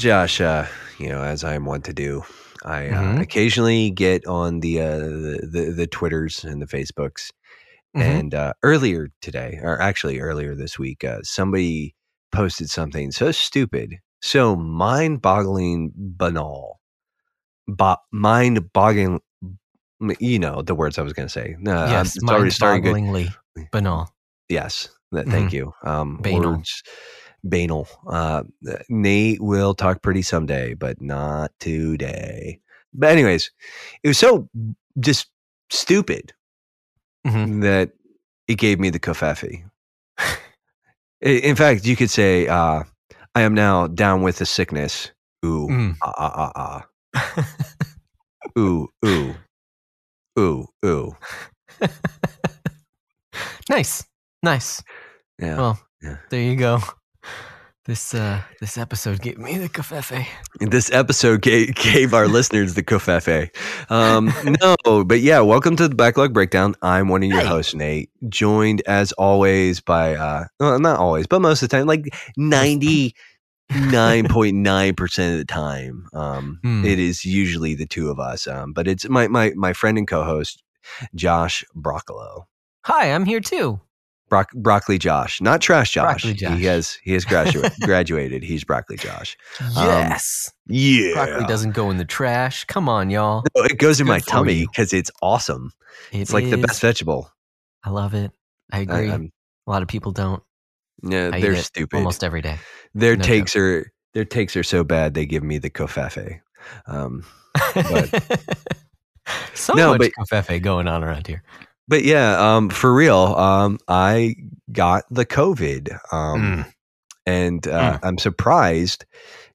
Uh, Josh, uh, you know, as I am wont to do, I uh, Mhm. occasionally get on the, uh, the the the Twitters and the Facebooks. Mhm. And uh, earlier today, or actually earlier this week, uh, somebody posted something so stupid, so mind-boggling, banal, bo- mind-boggling. You know the words I was going to say. No, I'm yes, mind-bogglingly banal. Yes, th- thank you. Um, Banal. words, banal. Uh, Nate will talk pretty someday, but not today. But anyways, it was so just stupid Mhm. that it gave me the covfefe. I- In fact, you could say, uh, "I am now down with the sickness." Ooh, Mm. ah, ah, ah, ah. Ooh, ooh, ooh, ooh. nice, nice. Yeah. Well, yeah. there you go. This uh, this episode gave me the covfefe. This episode gave, gave our listeners the covfefe. Um, no, but yeah, welcome to the Backlog Breakdown. I'm one of your Hey. hosts, Nate, joined as always by, uh, well, not always, but most of the time, like 99.9% of the time, um, Hmm. it is usually the two of us. Um, but it's my, my, my friend and co host, Josh Broccolo. Hi, I'm here too. Brock, broccoli Josh, not trash Josh. Josh. He has he has graduated. graduated. He's broccoli Josh. Yes, Yeah, broccoli doesn't go in the trash. Come on, y'all. No, it goes in my tummy because it's awesome. It It's like the best vegetable. I love it. I I, agree. am A lot of people don't. yeah, I they're stupid. almost every day. their no takes are their takes are so bad. They give me the covfefe. Um, so No, much but- covfefe going on around here. But yeah, um, for real, um, I got the COVID, um, Mm. and uh, I'm surprised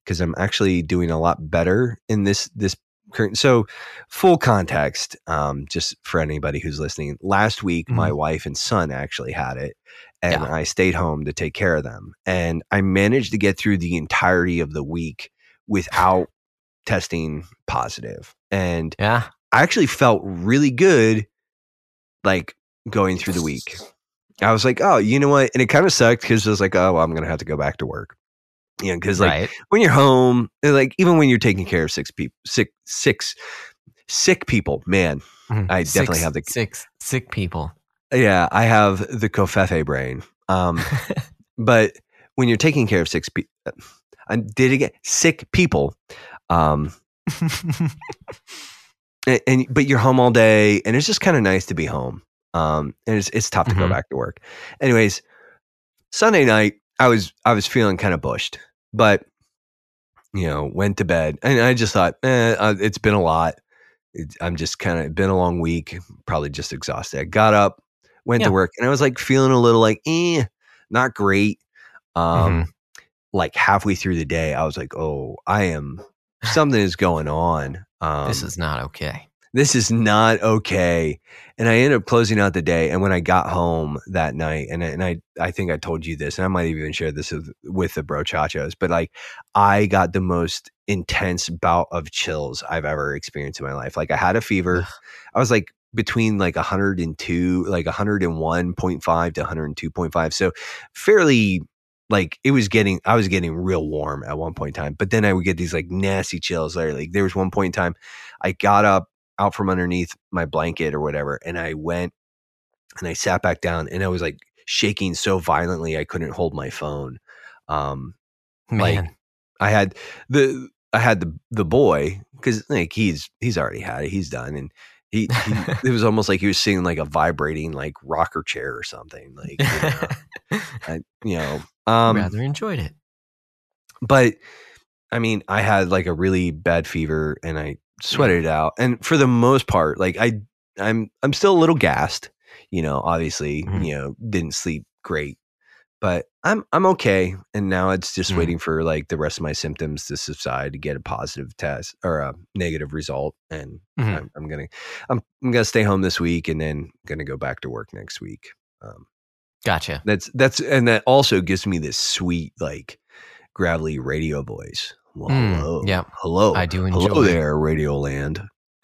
because I'm actually doing a lot better in this this current. So, full context, um, just for anybody who's listening. Last week, my wife and son actually had it, and Mm-hmm. Yeah. I stayed home to take care of them, and I managed to get through the entirety of the week without testing positive. positive, and Yeah. I actually felt really good, like going through the week. I was like, oh, you know what? And it kind of sucked because I was like, oh, well, I'm going to have to go back to work. You know, because like right. when you're home, like even when you're taking care of six people, sick, six, sick people, man, Mhm. I definitely have the- six sick people. yeah, I have the covfefe brain. Um, but when you're taking care of six people, I did it again, sick people. Um, and, and but you're home all day and it's just kind of nice to be home um and it's it's tough to go Mhm. back to work anyways sunday night i was i was feeling kind of bushed but you know went to bed and i just thought eh, uh, it's been a lot it, i'm just kind of been a long week probably just exhausted i got up went Yeah. to work and i was like feeling a little like eh not great um Mm-hmm. like halfway through the day i was like oh i am something is going on um this is not okay. this is not okay. And I ended up closing out the day. And when I got home that night, and, I- and I, I think I told you this, and I might even share this with, with the brochachos, but like I got the most intense bout of chills I've ever experienced in my life. Like I had a fever. I was like between like 102, like 101.5 to 102.5. So fairly like it was getting I was getting real warm at one point in time. But then I would get these like nasty chills later. Like there was one point in time I got up out from underneath my blanket or whatever and I went and I sat back down and I was like shaking so violently I couldn't hold my phone. Um Like, Man. I had the I had the the boy because like he's he's already had it. He's done, and he, he it was almost like he was sitting like a vibrating like rocker chair or something. Like you know, I, you know um, rather enjoyed it. but I mean, I had like a really bad fever and I sweated it out. And for the most part, like I, I'm, I'm still a little gassed. You know, obviously, Mhm. you know, didn't sleep great, but I'm, I'm okay. And now it's just Mhm. waiting for like the rest of my symptoms to subside to get a positive test or a negative result. And Mhm. I'm, I'm gonna, I'm, I'm gonna stay home this week and then gonna go back to work next week. Um, Gotcha. that's that's and that also gives me this sweet like gravelly radio voice. Well, Mm, hello, yeah. hello, I do enjoy hello there, Radio Land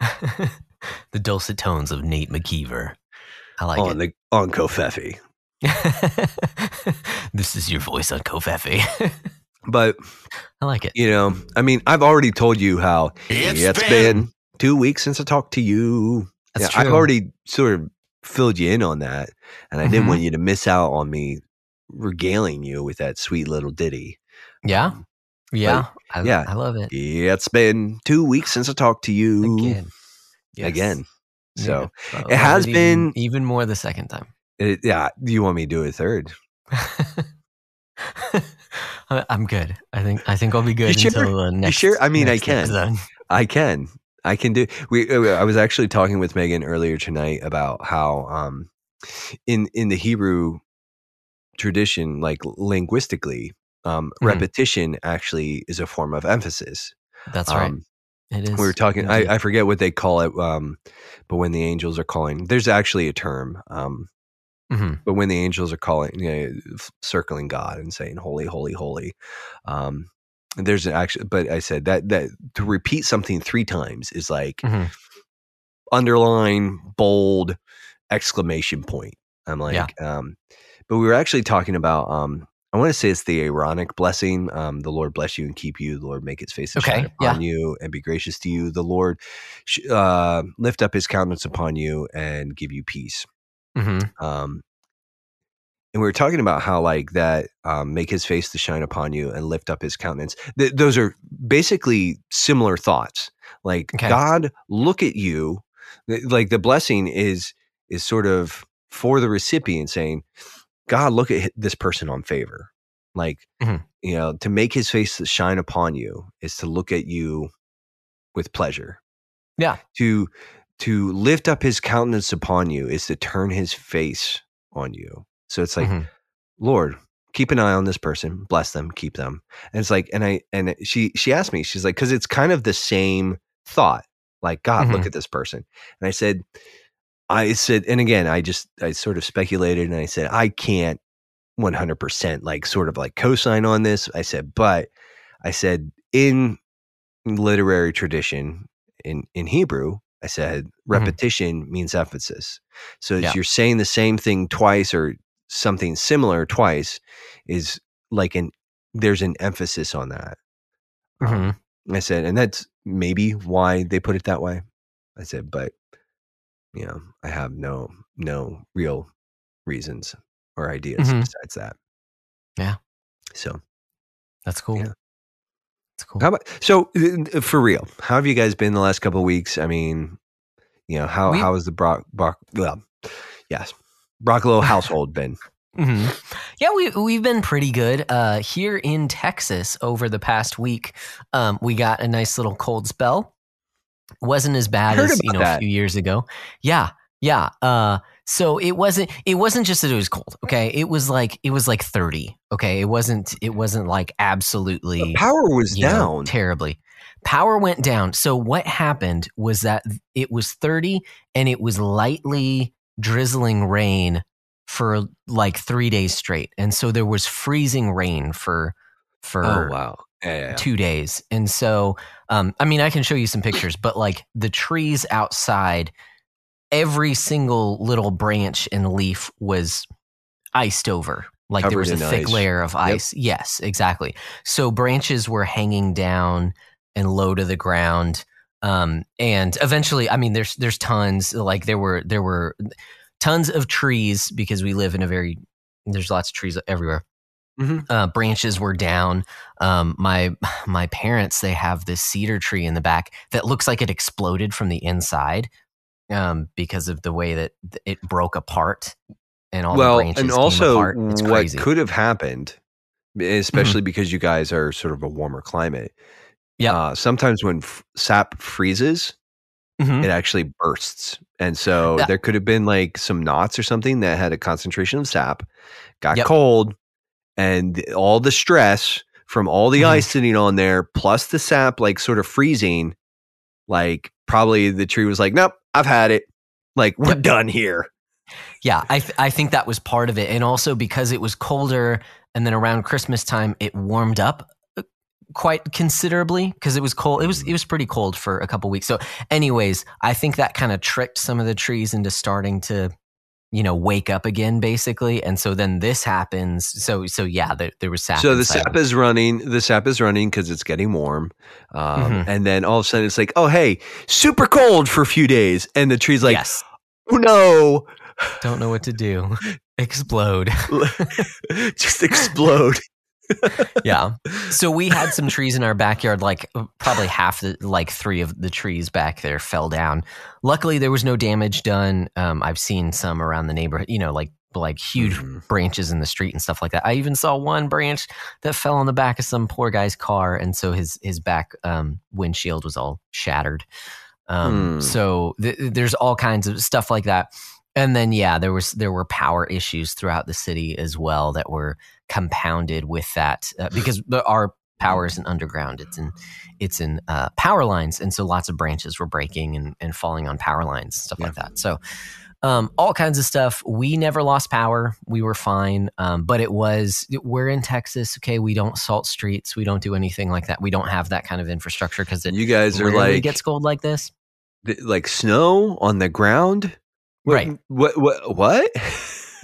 the dulcet tones of Nate McKeever. I like on the on Covfefe. It. this is your voice on Covfefe. But I like it. you know, I mean, I've already told you how It's yeah, it's been- been two weeks since I talked to you. That's yeah, I've already sort of filled you in on that, and I didn't Mhm. want you to miss out on me regaling you with that sweet little ditty. Yeah. Um, Yeah. I, yeah. I love it. Yeah, it's been two weeks since I talked to you Again. Yes. Again. So Yeah. It love has even- been- even more the second time. It, yeah, do you want me to do a third? I'm good. I think I think I'll be good sure? until the next. sure? I mean, I can. episode. I can. I can do. We. uh, I was actually talking with Megan earlier tonight about how, um, in in the Hebrew tradition, like linguistically, um, Mhm. repetition actually is a form of emphasis. That's right. Um, It is. we were talking. I, I forget what they call it, um, but when the angels are calling, there's actually a term. Um, Mhm. but when the angels are calling, you know, circling God and saying "Holy, holy, holy," um, there's an actually. But I said that that to repeat something three times is like Mhm. underline, bold, exclamation point. I'm like, Yeah. um, but we were actually talking about. Um, I want to say it's the Aaronic blessing. Um, the Lord bless you and keep you. The Lord make His face to shine Okay, yeah. you and be gracious to you. The Lord sh- uh, lift up His countenance upon you and give you peace Mhm. um and we were talking about how like that um, make his face to shine upon you and lift up his countenance Th- those are basically similar thoughts like Okay. god look at you Th- like the blessing is is sort of for the recipient saying god look at this person on favor like Mhm. you know to make his face to shine upon you is to look at you with pleasure Yeah. to to lift up his countenance upon you is to turn his face on you. So it's like Mhm. lord keep an eye on this person. Bless them. Keep them. And it's like and i and she she asked me she's like because it's kind of the same thought like god look Mhm. at this person. And i said i said and again i just i sort of speculated and i said i can't 100% like sort of like co-sign on this. I said but i said in literary tradition in in hebrew i said repetition means emphasis so Yeah. you're saying the same thing twice or something similar twice is like an there's an emphasis on that Mhm. i said and that's maybe why they put it that way i said but you know i have no no real reasons or ideas Mhm. besides that Yeah. so That's cool. Yeah. That's cool. How about so uh, for real? How have you guys been the last couple of weeks? I mean, you know how We- how has the Brock Brock well, yes, Brocklow household been? hmm Yeah, we we've been pretty good uh, here in Texas over the past week. Um, we got a nice little cold spell. wasn't as bad as you know a few years ago. Yeah, yeah. Uh, so it wasn't it wasn't just that it was cold. Okay, it was like it was like thirty. Okay, it wasn't it wasn't like absolutely The power was you know, down. terribly. Power went down. So what happened was that it was 30 and it was lightly drizzling rain for like 3 days straight. And so there was freezing rain for for oh wow! Yeah, yeah, yeah. 2 days. And so um I mean I can show you some pictures, but like the trees outside every single little branch and leaf was iced over. Like there was a thick ice. layer of ice. Yes, exactly. So branches were hanging down and low to the ground. Um, and eventually, I mean, there's there's tons. Like there were there were tons of trees because we live in a very there's lots of trees everywhere. Mhm. Uh, branches were down. Um, my my parents they have this cedar tree in the back that looks like it exploded from the inside um, because of the way that it broke apart and all the well, branches and also apart. It's what crazy. Mm-hmm. could have happened, especially because you guys are sort of a warmer climate. Yep. Uh, sometimes when f- sap freezes, Mhm. it actually bursts. And so Yeah. there could have been like some knots or something that had a concentration of sap, got Yep. cold, and all the stress from all the Mhm. ice sitting on there, plus the sap like sort of freezing, like probably the tree was like, nope, I've had it. Like, we're Yep. done here. Yeah, I th- I think that was part of it, and also because it was colder, and then around Christmas time it warmed up uh, quite considerably because it was cold. It was it was pretty cold for a couple weeks. So, anyways, I think that kind of tricked some of the trees into starting to you know wake up again basically and so then this happens so so yeah there, there was sap So the sap is running. The sap is running because it's getting warm, um, Mhm. and then all of a sudden it's like, oh hey, super cold for a few days, and the tree's like, yes oh no, don't know what to do explode just explode. yeah. So we had some trees in our backyard like probably half the like three of the trees back there fell down. Luckily there was no damage done. Um, i've seen some around the neighborhood you know like like huge Mhm. branches in the street and stuff like that. I even saw one branch that fell on the back of some poor guy's car and so his his back um, windshield was all shattered. Um, Hmm. so th- there's all kinds of stuff like that and then yeah there was there were power issues throughout the city as well that were compounded with that uh, because our power isn't underground it's in it's in uh, power lines and so lots of branches were breaking and, and falling on power lines stuff like that. So um, all kinds of stuff. We never lost power. We were fine um, but it was we're in texas okay? We don't salt streets. We don't do anything like that. We don't have that kind of infrastructure because it You guys are like gets cold like this. Th- like snow on the ground, Right. What? What? What?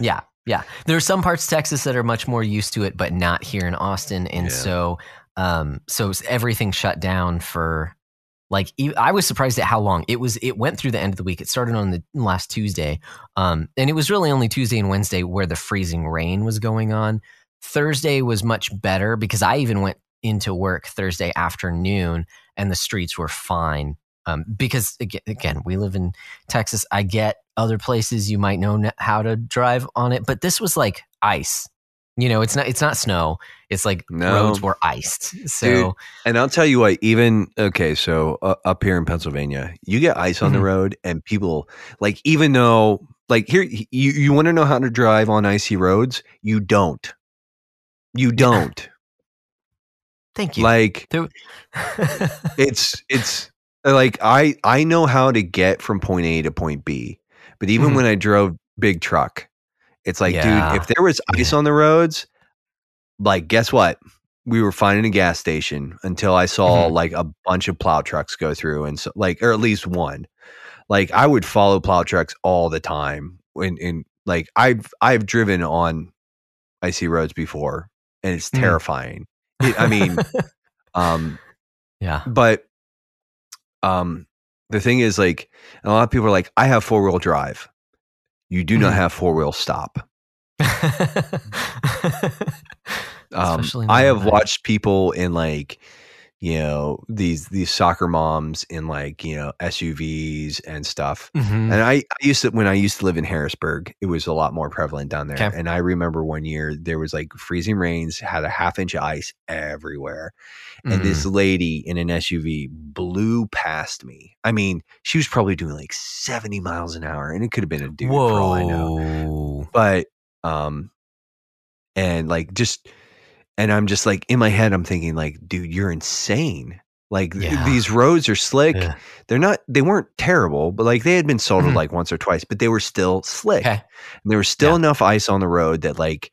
Yeah, yeah. There are some parts of Texas that are much more used to it, but not here in Austin, and Yeah. so, um, so everything shut down for like. I was surprised at how long it was. It went through the end of the week. It started on the last Tuesday, um, and it was really only Tuesday and Wednesday where the freezing rain was going on. Thursday was much better because I even went into work Thursday afternoon, and the streets were fine. Um, because aga- again, we live in Texas. I get other places you might know how to drive on it, but this was like ice. You know, it's not it's not snow. It's like No. roads were iced. So Dude, And I'll tell you what, even okay, so uh, up here in Pennsylvania, you get ice on the Mhm. road, and people like even though like here you you want to know how to drive on icy roads, you don't. You don't. thank you. like There- it's it's like I I know how to get from point A to point B, but even Mhm. when I drove big truck, it's like, Yeah. dude, if there was ice on the roads, like guess what? We were finding a gas station until I saw Mhm. like a bunch of plow trucks go through, and so like, or at least one. Like I would follow plow trucks all the time. When in like I've I've driven on icy roads before, and it's Mm. terrifying. It, I mean, um, yeah. but um the thing is like a lot of people are like i have four wheel drive. You do not Mhm. have four wheel stop. Um i have watched people in like you know these these soccer moms in like you know suvs and stuff Mhm. and I, I used to when I used to live in Harrisburg, it was a lot more prevalent down there. Okay. And I remember one year there was like freezing rains, had a half inch of ice everywhere. And this Mm. lady in an SUV blew past me. I mean, she was probably doing like 70 miles an hour, and it could have been a dude for all I know. Whoa. But um and like just and I'm just like in my head, I'm thinking, like, dude, you're insane. Like th- these roads are slick Yeah. they're not they weren't terrible but like they had been salted Mhm. like once or twice but they were still slick Okay. and there was still Yeah. enough ice on the road that like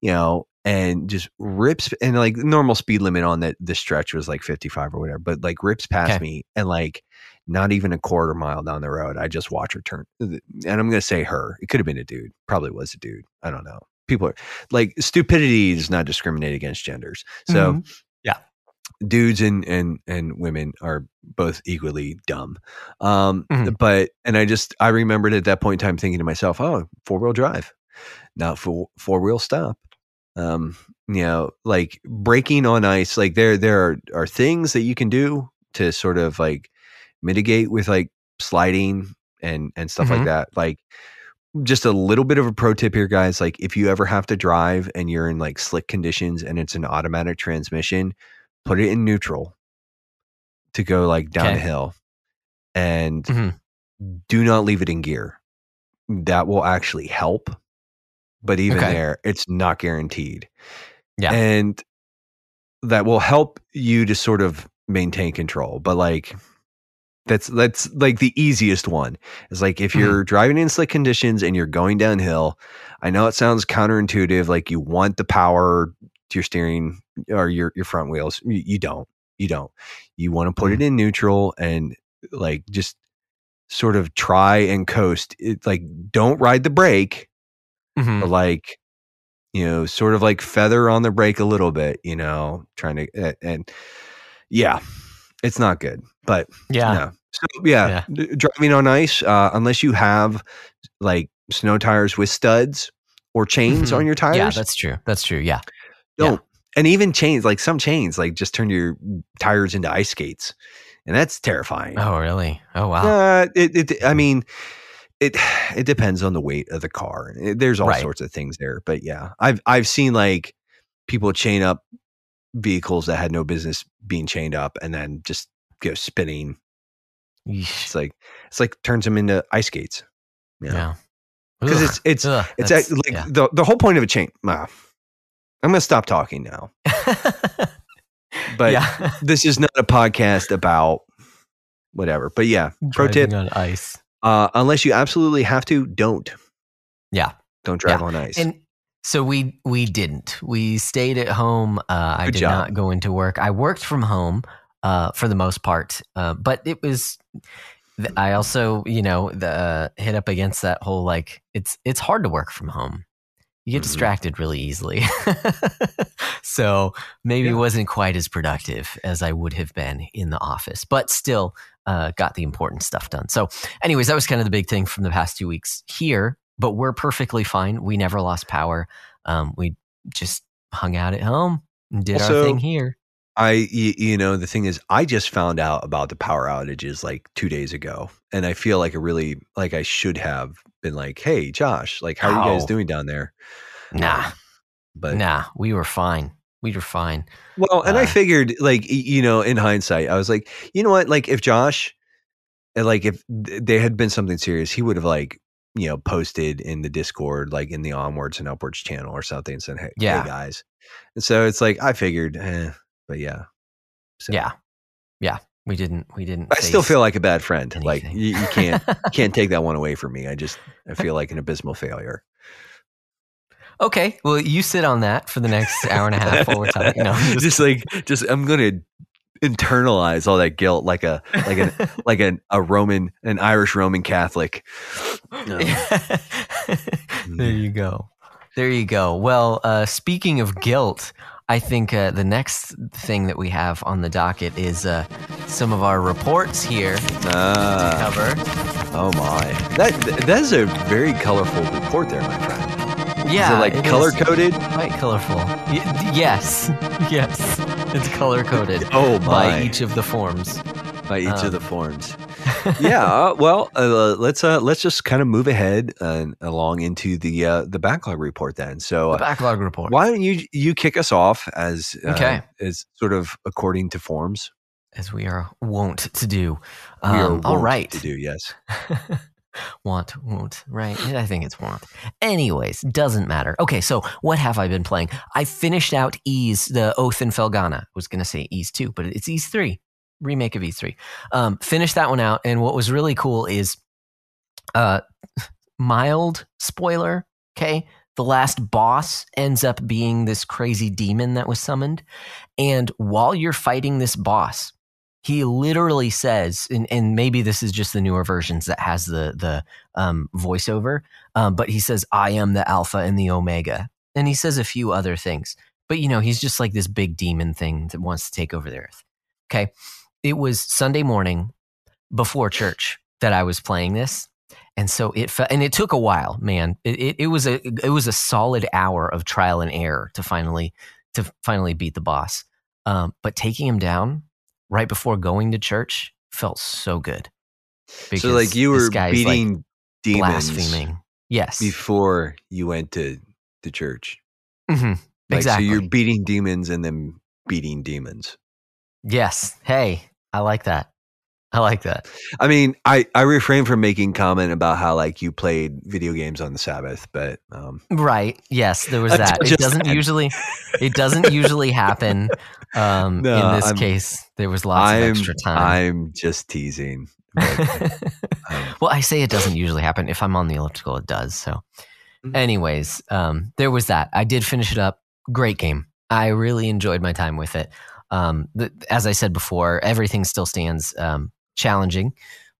you know and just rips and like normal speed limit on that the stretch was like 55 or whatever but like rips past Okay. me and like not even a quarter mile down the road i just watch her turn and i'm gonna say her it could have been a dude probably was a dude i don't know people are like stupidity does not discriminate against genders so Mhm. Yeah. dudes and and and women are both equally dumb um Mhm. but and i just i remembered at that point in time thinking to myself oh four-wheel drive not four four-wheel stop um you know like breaking on ice like there there are, are things that you can do to sort of like mitigate with like sliding and and stuff like Mhm. that like just a little bit of a pro tip here guys like if you ever have to drive and you're in like slick conditions and it's an automatic transmission put it in neutral to go like downhill Okay. and Mhm. do not leave it in gear that will actually help but even Okay. there it's not guaranteed Yeah. and that will help you to sort of maintain control but like that's that's like the easiest one is like if Mhm. you're driving in slick conditions and you're going downhill i know it sounds counterintuitive like you want the power to your steering or your your front wheels you, you don't you don't you want to put it in neutral and like just sort of try and coast. It, like, don't ride the brake, Mhm. but like, you know, sort of like feather on the brake a little bit. You know, trying to and, and yeah, it's not good. But Yeah. no. So yeah, d- driving on ice, uh, unless you have like snow tires with studs or chains Mhm. on your tires, Yeah, that's true. That's true. Yeah. don't. And even chains, like some chains, like just turn your tires into ice skates, and that's terrifying. Oh, really? Oh, wow. Uh, it, it, I mean, it it depends on the weight of the car. It- There's all Right. sorts of things there, but yeah, I've I've seen like people chain up vehicles that had no business being chained up, and then just go spinning. Yeesh. It's like it's like turns them into ice skates. Yeah, Yeah. because it's it's Ugh, it's act- like yeah. the the whole point of a chain. ah, I'm gonna stop talking now. But yeah. this is not a podcast about whatever. But yeah, pro tip: on ice. uh, unless you absolutely have to, don't. Yeah. Don't drive Yeah. on ice. And so we we didn't. We stayed at home. Uh, I did job. not go into work. I worked from home uh, for the most part, uh, but it was. I also, you know, the uh, hit up against that whole like it's it's hard to work from home. You get Mhm. distracted really easily, so maybe Yeah. it wasn't quite as productive as I would have been in the office, but still uh, got the important stuff done. So, anyways, that was kind of the big thing from the past two weeks here. But we're perfectly fine. We never lost power. Um, we just hung out at home and did Also, our thing here. I, you know, the thing is, I just found out about the power outages like two days ago, and I feel like a really like I should have been like, "Hey, Josh, like, how are you guys doing down there?" Nah, But nah, we were fine. We were fine. well, and I Uh, figured, like, you know, in hindsight, I was like, you know what, like, if Josh, uh, like, if th- there had been something serious, he would have like, you know, posted in the Discord, like in the Onwards and Upwards channel or something, and said, "Hey, Yeah. hey guys." And so it's like I figured, eh, but yeah, so. Yeah, yeah. We didn't. We didn't. I still feel like a bad friend. Like you, you can't can't take that one away from me. I just I feel like an abysmal failure. okay. Well, you sit on that for the next hour and a half while we're talking. No, I'm just, like just I'm gonna internalize all that guilt like a like an like an, a Roman an Irish Roman Catholic. No. there you go. There you go. Well, uh, speaking of guilt, I think uh, the next thing that we have on the docket is uh, some of our reports here to Ah, cover. oh my, that that is a very colorful report there, my friend. Yeah, is it like it color coded? quite colorful. Y- yes, yes, it's color coded Oh my. by each of the forms. by each um, of the forms. yeah. uh, well, uh, let's uh, let's just kind of move ahead and along into the uh, the backlog report then. So, the uh, backlog report. why don't you you kick us off as uh, Okay. as sort of according to forms? As we are wont to do. We are Um, all right. to do yes. want, won't, right? I think it's want. Anyways, doesn't matter. Okay, so what have I been playing? I finished out Ys, the Oath in Felghana. I was going to say Ys 2, but it's Ys 3, remake of Ys 3. Um, finished that one out, and what was really cool is uh, mild spoiler, okay? The last boss ends up being this crazy demon that was summoned. And while you're fighting this boss, he literally says, and, and maybe this is just the newer versions that has the the um, voiceover, um, but he says, "I am the Alpha and the Omega," and he says a few other things. But you know, he's just like this big demon thing that wants to take over the earth. Okay, it was Sunday morning before church that I was playing this, and so it fe- and it took a while, man. It, it, it was a it was a solid hour of trial and error to finally to finally beat the boss. Um, but taking him down right before going to church felt so good. So like you were beating like, demons blaspheming. Yes, before you went to the church. Mhm. Like, exactly. So you're beating demons and then beating demons. yes. Hey, I like that. I like that. I mean, I I refrain from making comment about how like you played video games on the Sabbath, but um, Right. Yes, there was that. It doesn't then. usually. It doesn't usually happen. Um, No, in this I'm- case, there was lots I'm of extra time. I'm just teasing. But, um, well, I say it doesn't usually happen. If I'm on the elliptical, it does. So, Mhm. anyways, um, there was that. I did finish it up. Great game. I really enjoyed my time with it. Um, the, as I said before, everything still stands um, challenging,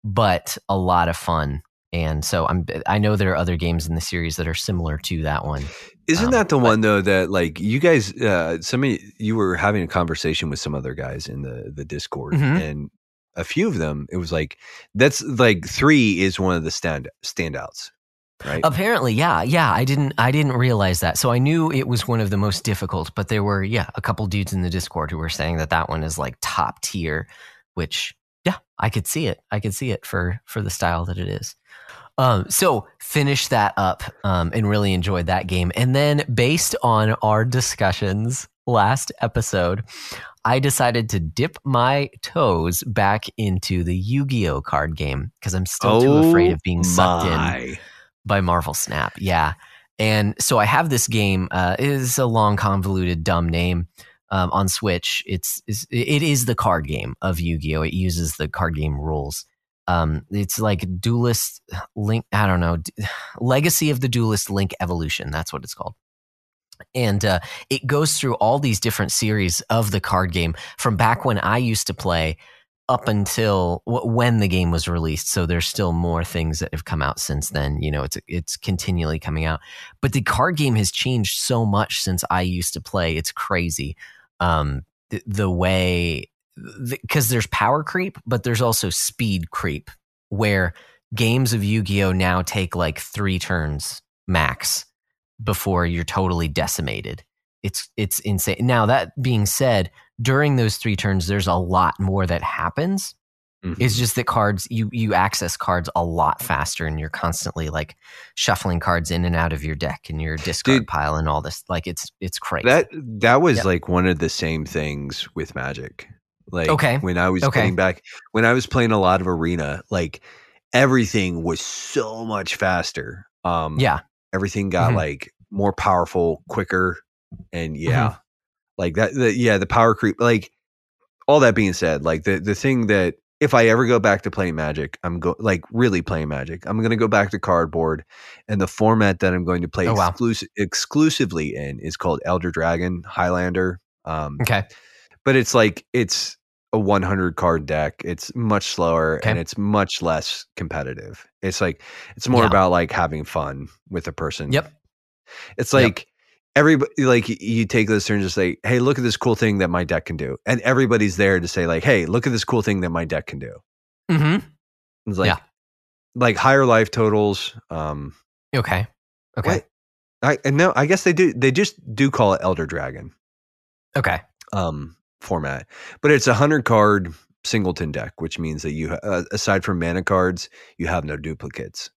but a lot of fun. And so I'm I know there are other games in the series that are similar to that one. Isn't Um, that the but- one though that like you guys uh somebody you were having a conversation with some other guys in the the Discord Mhm. and a few of them it was like that's like 3 is one of the stand standouts. Right? Apparently, yeah, yeah. I didn't, I didn't realize that. So I knew it was one of the most difficult, but there were, yeah, a couple dudes in the Discord who were saying that that one is like top tier. Which, yeah, I could see it. I could see it for for the style that it is. Um, so finished that up um, and really enjoyed that game. And then, based on our discussions last episode, I decided to dip my toes back into the Yu Gi Oh card game because I'm still too afraid of being sucked in Oh my. By Marvel Snap. Yeah. And so I have this game. Uh, is a long, convoluted, dumb name um, on Switch. It's, it's it is the card game of Yu Gi Oh. It uses the card game rules. Um, it's like Duelist Link. I don't know, Legacy of the Duelist Link Evolution. That's what it's called. And uh, it goes through all these different series of the card game from back when I used to play up until when the game was released. So there's still more things that have come out since then. You know, it's it's continually coming out. But the card game has changed so much since I used to play. It's crazy. Um, the, the way because there's power creep, but there's also speed creep, where games of Yu-Gi-Oh now take like three turns max before you're totally decimated. It's it's insane. Now that being said, during those three turns, there's a lot more that happens. Mhm. It's just that cards you you access cards a lot faster, and you're constantly like shuffling cards in and out of your deck and your discard Dude. pile and all this. Like it's it's crazy. That that was Yep. like one of the same things with Magic. Like Okay. when I was Okay. getting back when I was playing a lot of arena, like everything was so much faster. Um yeah, everything got Mhm. like more powerful, quicker, and Mm-hmm. yeah. Like that the, yeah, the power creep like all that being said, like the the thing that if I ever go back to playing Magic, I'm go like really playing Magic. I'm going to go back to cardboard, and the format that I'm going to play Oh, wow. exclusive, exclusively in is called Elder Dragon Highlander. Um, okay, but it's like it's a 100 card deck. It's much slower and it's much less competitive. It's like it's more Yeah. about like having fun with a person. Yep. It's Yep. Everybody like you take this turns and just say, "Hey, look at this cool thing that my deck can do," and everybody's there to say like, "Hey, look at this cool thing that my deck can do." Mm-hmm. It's like Yeah. like higher life totals. Um, okay, okay? I and no, I guess they do. They just do call it Elder Dragon. okay. um, format, but it's a hundred card singleton deck, which means that you, uh, aside from mana cards, you have no duplicates.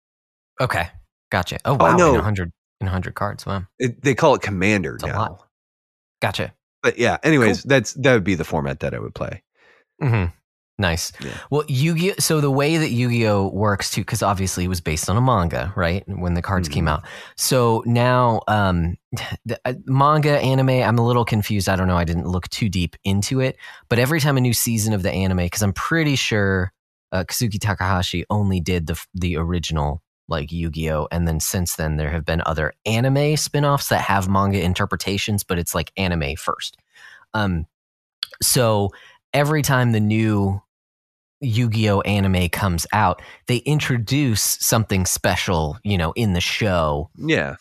Okay, gotcha. Oh Oh, wow, no. a hundred in a hundred cards. Wow, It, they call it commander It's now. gotcha. But yeah, anyways, that's that would be the format that I would play. Mm-hmm. Nice. Yeah. Well, Yu-Gi. Oh! So the way that Yu-Gi-Oh works too, because obviously it was based on a manga, right? When the cards came Mhm. out. So now, um, the, uh, manga, anime. I'm a little confused. I don't know. I didn't look too deep into it. But every time a new season of the anime, because I'm pretty sure uh, Kazuki Takahashi only did the the original like Yu-Gi-Oh, and then since then there have been other anime spin-offs that have manga interpretations, but it's like anime first. Um, so every time the new Yu-Gi-Oh anime comes out, they introduce something special, you know, in the show, Yeah,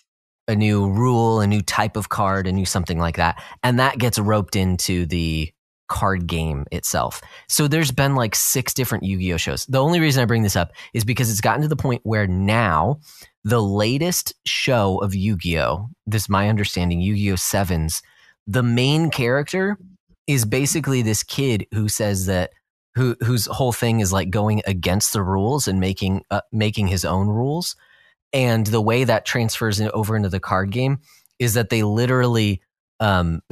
a new rule, a new type of card, a new something like that, and that gets roped into the card game itself. So there's been like six different Yu-Gi-Oh shows. The only reason I bring this up is because it's gotten to the point where now the latest show of Yu-Gi-Oh, this is my understanding, Yu-Gi-Oh 7s, the main character is basically this kid who says that who whose whole thing is like going against the rules and making uh, making his own rules. And the way that transfers over into the card game is that they literally um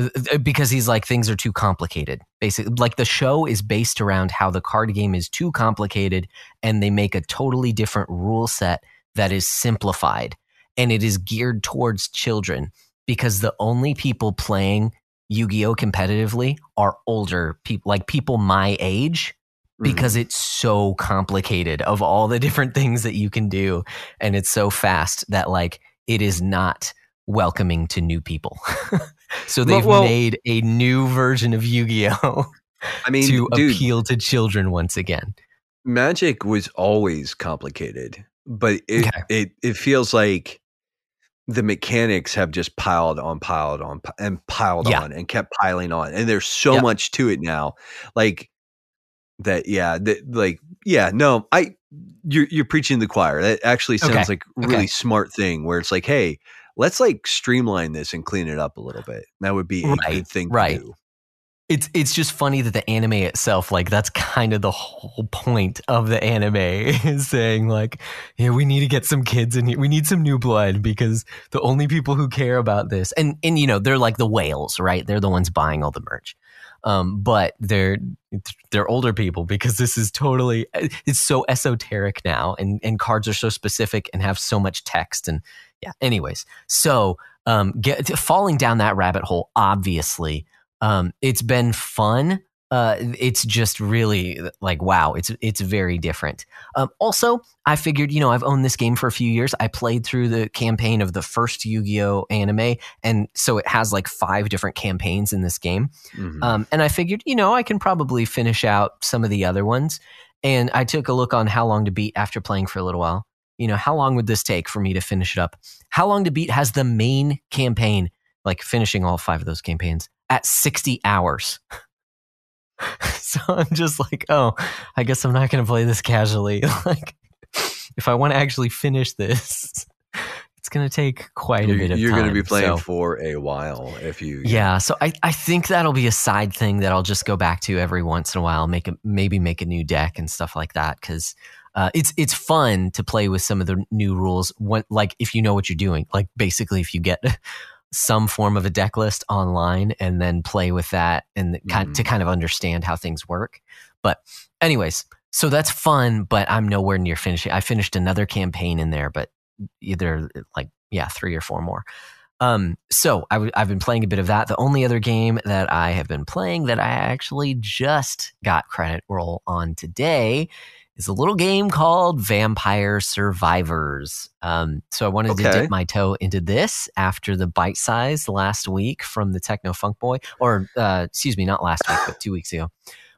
because he's like things are too complicated basically like the show is based around how the card game is too complicated and they make a totally different rule set that is simplified and it is geared towards children because the only people playing Yu-Gi-Oh competitively are older people like people my age Mm-hmm. because it's so complicated of all the different things that you can do and it's so fast that like it is not welcoming to new people. so they've well- made a new version of Yu-Gi-Oh I mean, to dude, appeal to children once again. Magic was always complicated, but it Okay. it it feels like the mechanics have just piled on, piled on, and piled Yeah. on, and kept piling on, and there's so Yep. much to it now, like that. Yeah, that like yeah. No, I you're you're preaching the choir. That actually sounds Okay. like really Okay. smart thing where it's like, hey, let's like streamline this and clean it up a little bit. That would be a Right, good thing right. to do. It's it's just funny that the anime itself, like that's kind of the whole point of the anime, is saying like, yeah, we need to get some kids in here. We need some new blood because the only people who care about this, and and you know, they're like the whales, right? They're the ones buying all the merch. Um, but they're they're older people because this is totally it's so esoteric now, and and cards are so specific and have so much text and yeah. Anyways, so um, get falling down that rabbit hole, obviously um, it's been fun. Uh, it's just really like wow, it's it's very different. Um, also, I figured you know I've owned this game for a few years. I played through the campaign of the first Yu-Gi-Oh anime, and so it has like five different campaigns in this game. Mhm. Um, and I figured you know I can probably finish out some of the other ones. And I took a look on how long to beat after playing for a little while. You know how long would this take for me to finish it up? How long to beat has the main campaign, like finishing all five of those campaigns at 60 hours. so I'm just like, oh, I guess I'm not going to play this casually. like, if I want to actually finish this, it's going to take quite a you're, bit of you're time. going to be playing So- for a while if you yeah, so I, I think that'll be a side thing that I'll just go back to every once in a while, make a maybe make a new deck and stuff like that because uh, it's it's fun to play with some of the new rules. When, like if you know what you're doing, like basically if you get some form of a deck list online and then play with that and kind Mhm. to kind of understand how things work. But anyways, so that's fun, but I'm nowhere near finishing. I finished another campaign in there, but either like yeah, three or four more. Um, so I w- I've been playing a bit of that. The only other game that I have been playing that I actually just got credit roll on today is a little game called Vampire Survivors. Um, so I wanted to dip my toe into this after the bite size last week from the Techno Funk Boy, or uh, excuse me, not last week, but two weeks ago.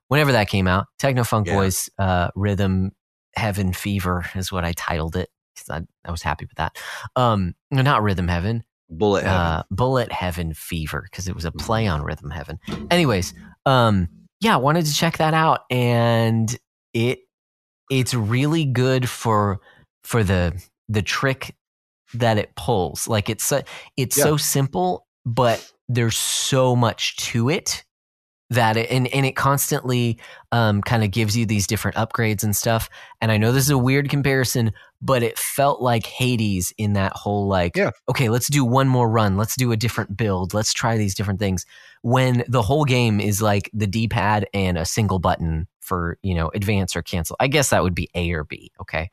Whenever that came out, Techno Funk Yeah. Boys uh, Rhythm Heaven Fever is what I titled it. 'cause I, I was happy with that. Um, not Rhythm Heaven, bullet heaven. uh, Bullet Heaven Fever because it was a play on Rhythm Heaven. Anyways, um, yeah, I wanted to check that out, and it it's really good for for the the trick that it pulls. Like it's so, it's so simple, but there's so much to it that it, and and it constantly um, kind of gives you these different upgrades and stuff. And I know this is a weird comparison, but it felt like Hades in that whole like, Yeah. okay, let's do one more run, let's do a different build, let's try these different things. When the whole game is like the D pad and a single button for you know advance or cancel. I guess that would be A or B, okay.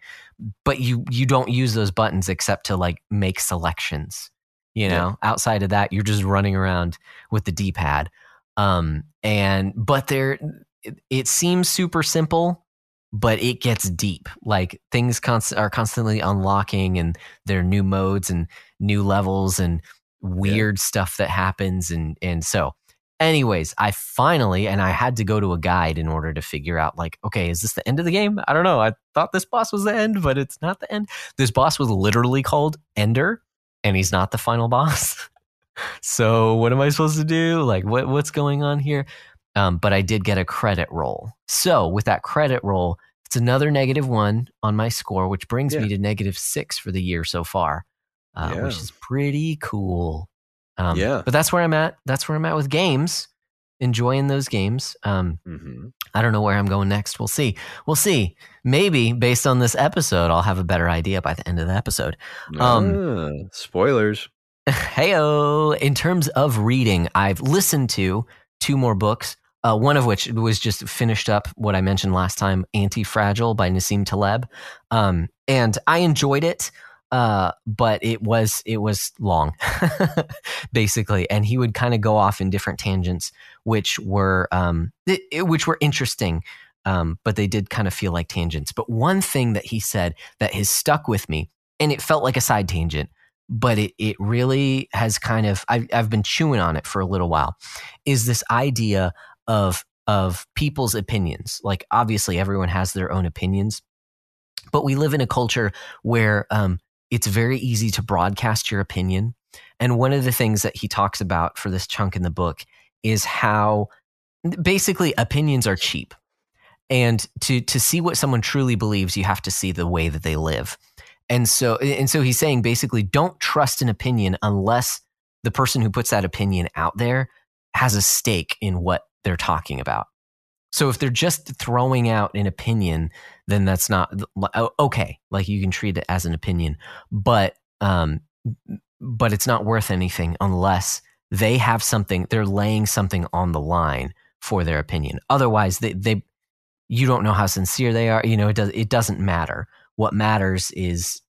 But you you don't use those buttons except to like make selections. You Yeah. know, outside of that, you're just running around with the D pad um and but there it, it seems super simple but it gets deep like things const- are constantly unlocking and there are new modes and new levels and weird stuff that happens and and so anyways i finally and i had to go to a guide in order to figure out like okay is this the end of the game i don't know i thought this boss was the end but it's not the end this boss was literally called ender and he's not the final boss so what am I supposed to do? Like what what's going on here? Um, but I did get a credit roll. So with that credit roll, it's another negative one on my score, which brings me to negative six for the year so far, uh, Yeah. which is pretty cool. Um, Yeah. But that's where I'm at. That's where I'm at with games. Enjoying those games. Um, hmm I don't know where I'm going next. We'll see. We'll see. Maybe based on this episode, I'll have a better idea by the end of the episode. Um, Ah, spoilers. Heyo. In terms of reading, I've listened to two more books. Uh, one of which was just finished up what I mentioned last time, Anti Fragile by Nassim Taleb, um, and I enjoyed it. Uh, but it was it was long, basically, and he would kind of go off in different tangents, which were um, which were interesting. Um, but they did kind of feel like tangents. But one thing that he said that has stuck with me, and it felt like a side tangent, but it it really has kind of I've I've been chewing on it for a little while, is this idea of of people's opinions. Like, obviously, everyone has their own opinions, but we live in a culture where um, it's very easy to broadcast your opinion. And one of the things that he talks about for this chunk in the book is how basically opinions are cheap. And to to see what someone truly believes, you have to see the way that they live. And so and so he's saying basically don't trust an opinion unless the person who puts that opinion out there has a stake in what they're talking about. So if they're just throwing out an opinion, then that's not okay. Like you can treat it as an opinion, but um, but it's not worth anything unless they have something. They're laying something on the line for their opinion. Otherwise, they they you don't know how sincere they are. You know, it does it doesn't matter. What matters is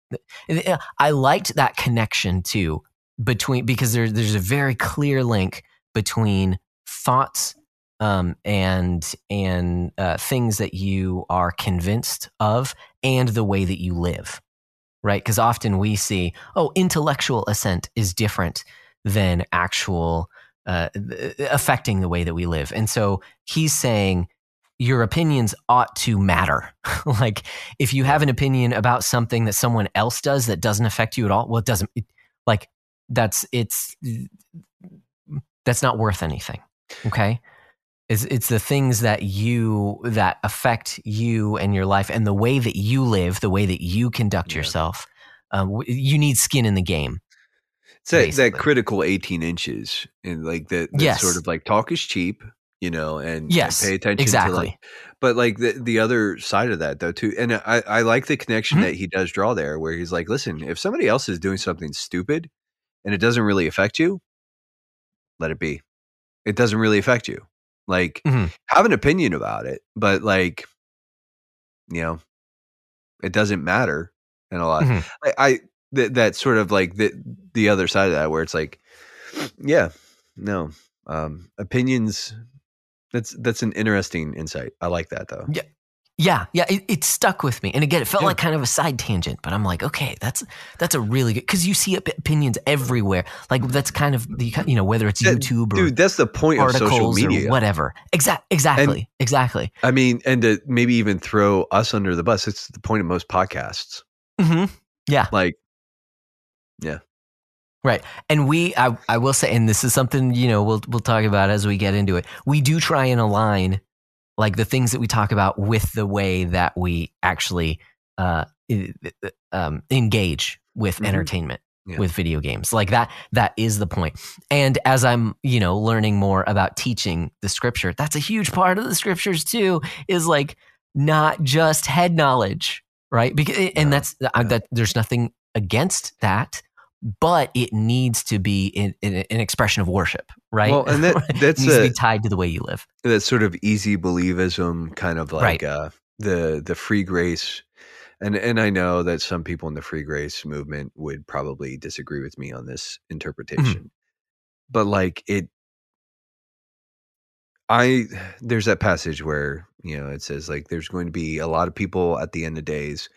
I liked that connection too between because there, there's a very clear link between thoughts um, and and uh, things that you are convinced of and the way that you live right? Because often we see oh intellectual assent is different than actual uh, affecting the way that we live. And so he's saying your opinions ought to matter. Like if you have an opinion about something that someone else does that doesn't affect you at all well it doesn't it, like that's it's that's not worth anything okay it's, it's the things that you that affect you and your life and the way that you live the way that you conduct yeah. yourself um, you need skin in the game it's that, that critical 18 inches and like that, yes. sort of like talk is cheap you know and, yes, and pay attention exactly. to like but like the, the other side of that though too and i, I like the connection mm-hmm. that he does draw there where he's like listen if somebody else is doing something stupid and it doesn't really affect you let it be it doesn't really affect you like mm-hmm. have an opinion about it but like you know it doesn't matter and a lot mm-hmm. i, I th- that sort of like the the other side of that where it's like yeah no um opinions that's that's an interesting insight i like that though yeah yeah, yeah, it, it, stuck with me, and again, it felt yeah. like kind of a side tangent, but I'm like, okay, that's that's a really good because you see opinions everywhere. Like that's kind of the you know whether it's that, YouTube or dude, that's the point of social media, whatever. Exactly, exactly, and, exactly. I mean, and to maybe even throw us under the bus. It's the point of most podcasts. Mm-hmm. Yeah, like, yeah, Right. And we I, I will say and this is something, you know, we'll we'll talk about as we get into it. We do try and align like the things that we talk about with the way that we actually uh, um, engage with mm-hmm. entertainment yeah. with video games like that that is the point and as i'm you know learning more about teaching the scripture that's a huge part of the scriptures too is like not just head knowledge right because and yeah. that's yeah. that there's nothing against that but it needs to be in, in, an expression of worship, right? Well, and that, that's it needs a, to be tied to the way you live. That sort of easy believism, kind of like right. uh, the the free grace. And and I know that some people in the free grace movement would probably disagree with me on this interpretation, mm-hmm. but like it, I there's that passage where you know it says like there's going to be a lot of people at the end of days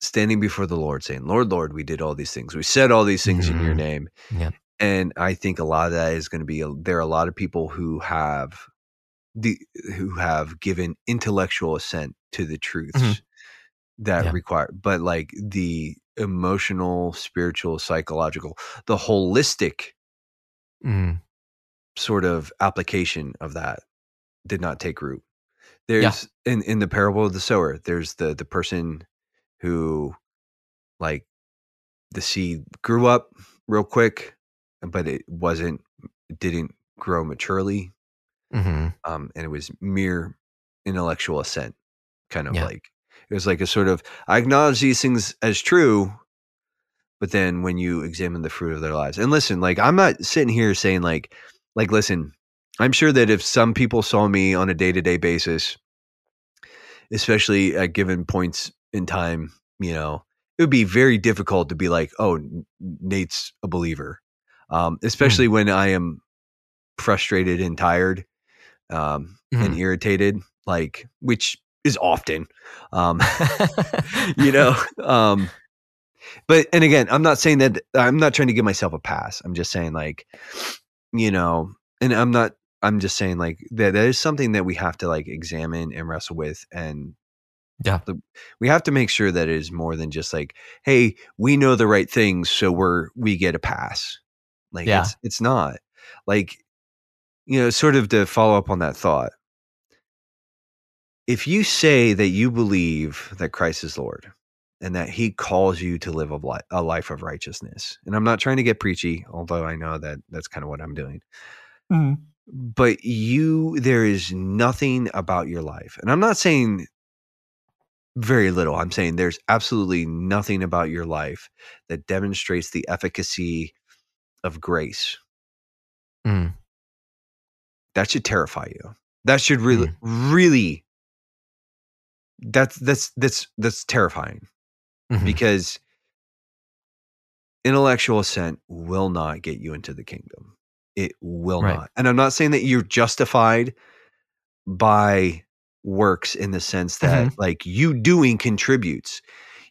standing before the Lord saying, Lord, Lord, we did all these things. We said all these things mm-hmm. in your mm-hmm. name. Yeah. And I think a lot of that is going to be, a, there are a lot of people who have the, who have given intellectual assent to the truths mm-hmm. that yeah. require, but like the emotional, spiritual, psychological, the holistic mm. sort of application of that did not take root. There's yeah. in, in the parable of the sower, there's the, the person who like the seed grew up real quick, but it wasn't, it didn't grow maturely. Mm-hmm. Um, and it was mere intellectual assent, kind of yeah. like it was like a sort of I acknowledge these things as true, but then when you examine the fruit of their lives, and listen, like I'm not sitting here saying like, like listen, I'm sure that if some people saw me on a day to day basis, especially at given points in time, you know, it would be very difficult to be like, oh, Nate's a believer, um, hmm. especially mm. when I am frustrated and tired um, mm. and mm-hmm. irritated, like which is often, um, you know. Um, but and again, I'm not saying that I'm not trying to give myself a pass. I'm just saying like, you know, and I'm not I'm just saying like that that is something that we have to like examine and wrestle with and Yeah. we have to make sure that it is more than just like hey we know the right things so we're we get a pass like Yeah. it's it's not like you know sort of to follow up on that thought if you say that you believe that Christ is Lord and that he calls you to live a, li- a life of righteousness and I'm not trying to get preachy although I know that that's kind of what I'm doing mm-hmm. but you there is nothing about your life and i'm not saying very little i'm saying there's absolutely nothing about your life that demonstrates the efficacy of grace Mm. that should terrify you that should really really that's that's that's that's terrifying Mhm. because intellectual assent will not get you into the kingdom. It will Right. not. And I'm not saying that you're justified by works in the sense that like you doing contributes.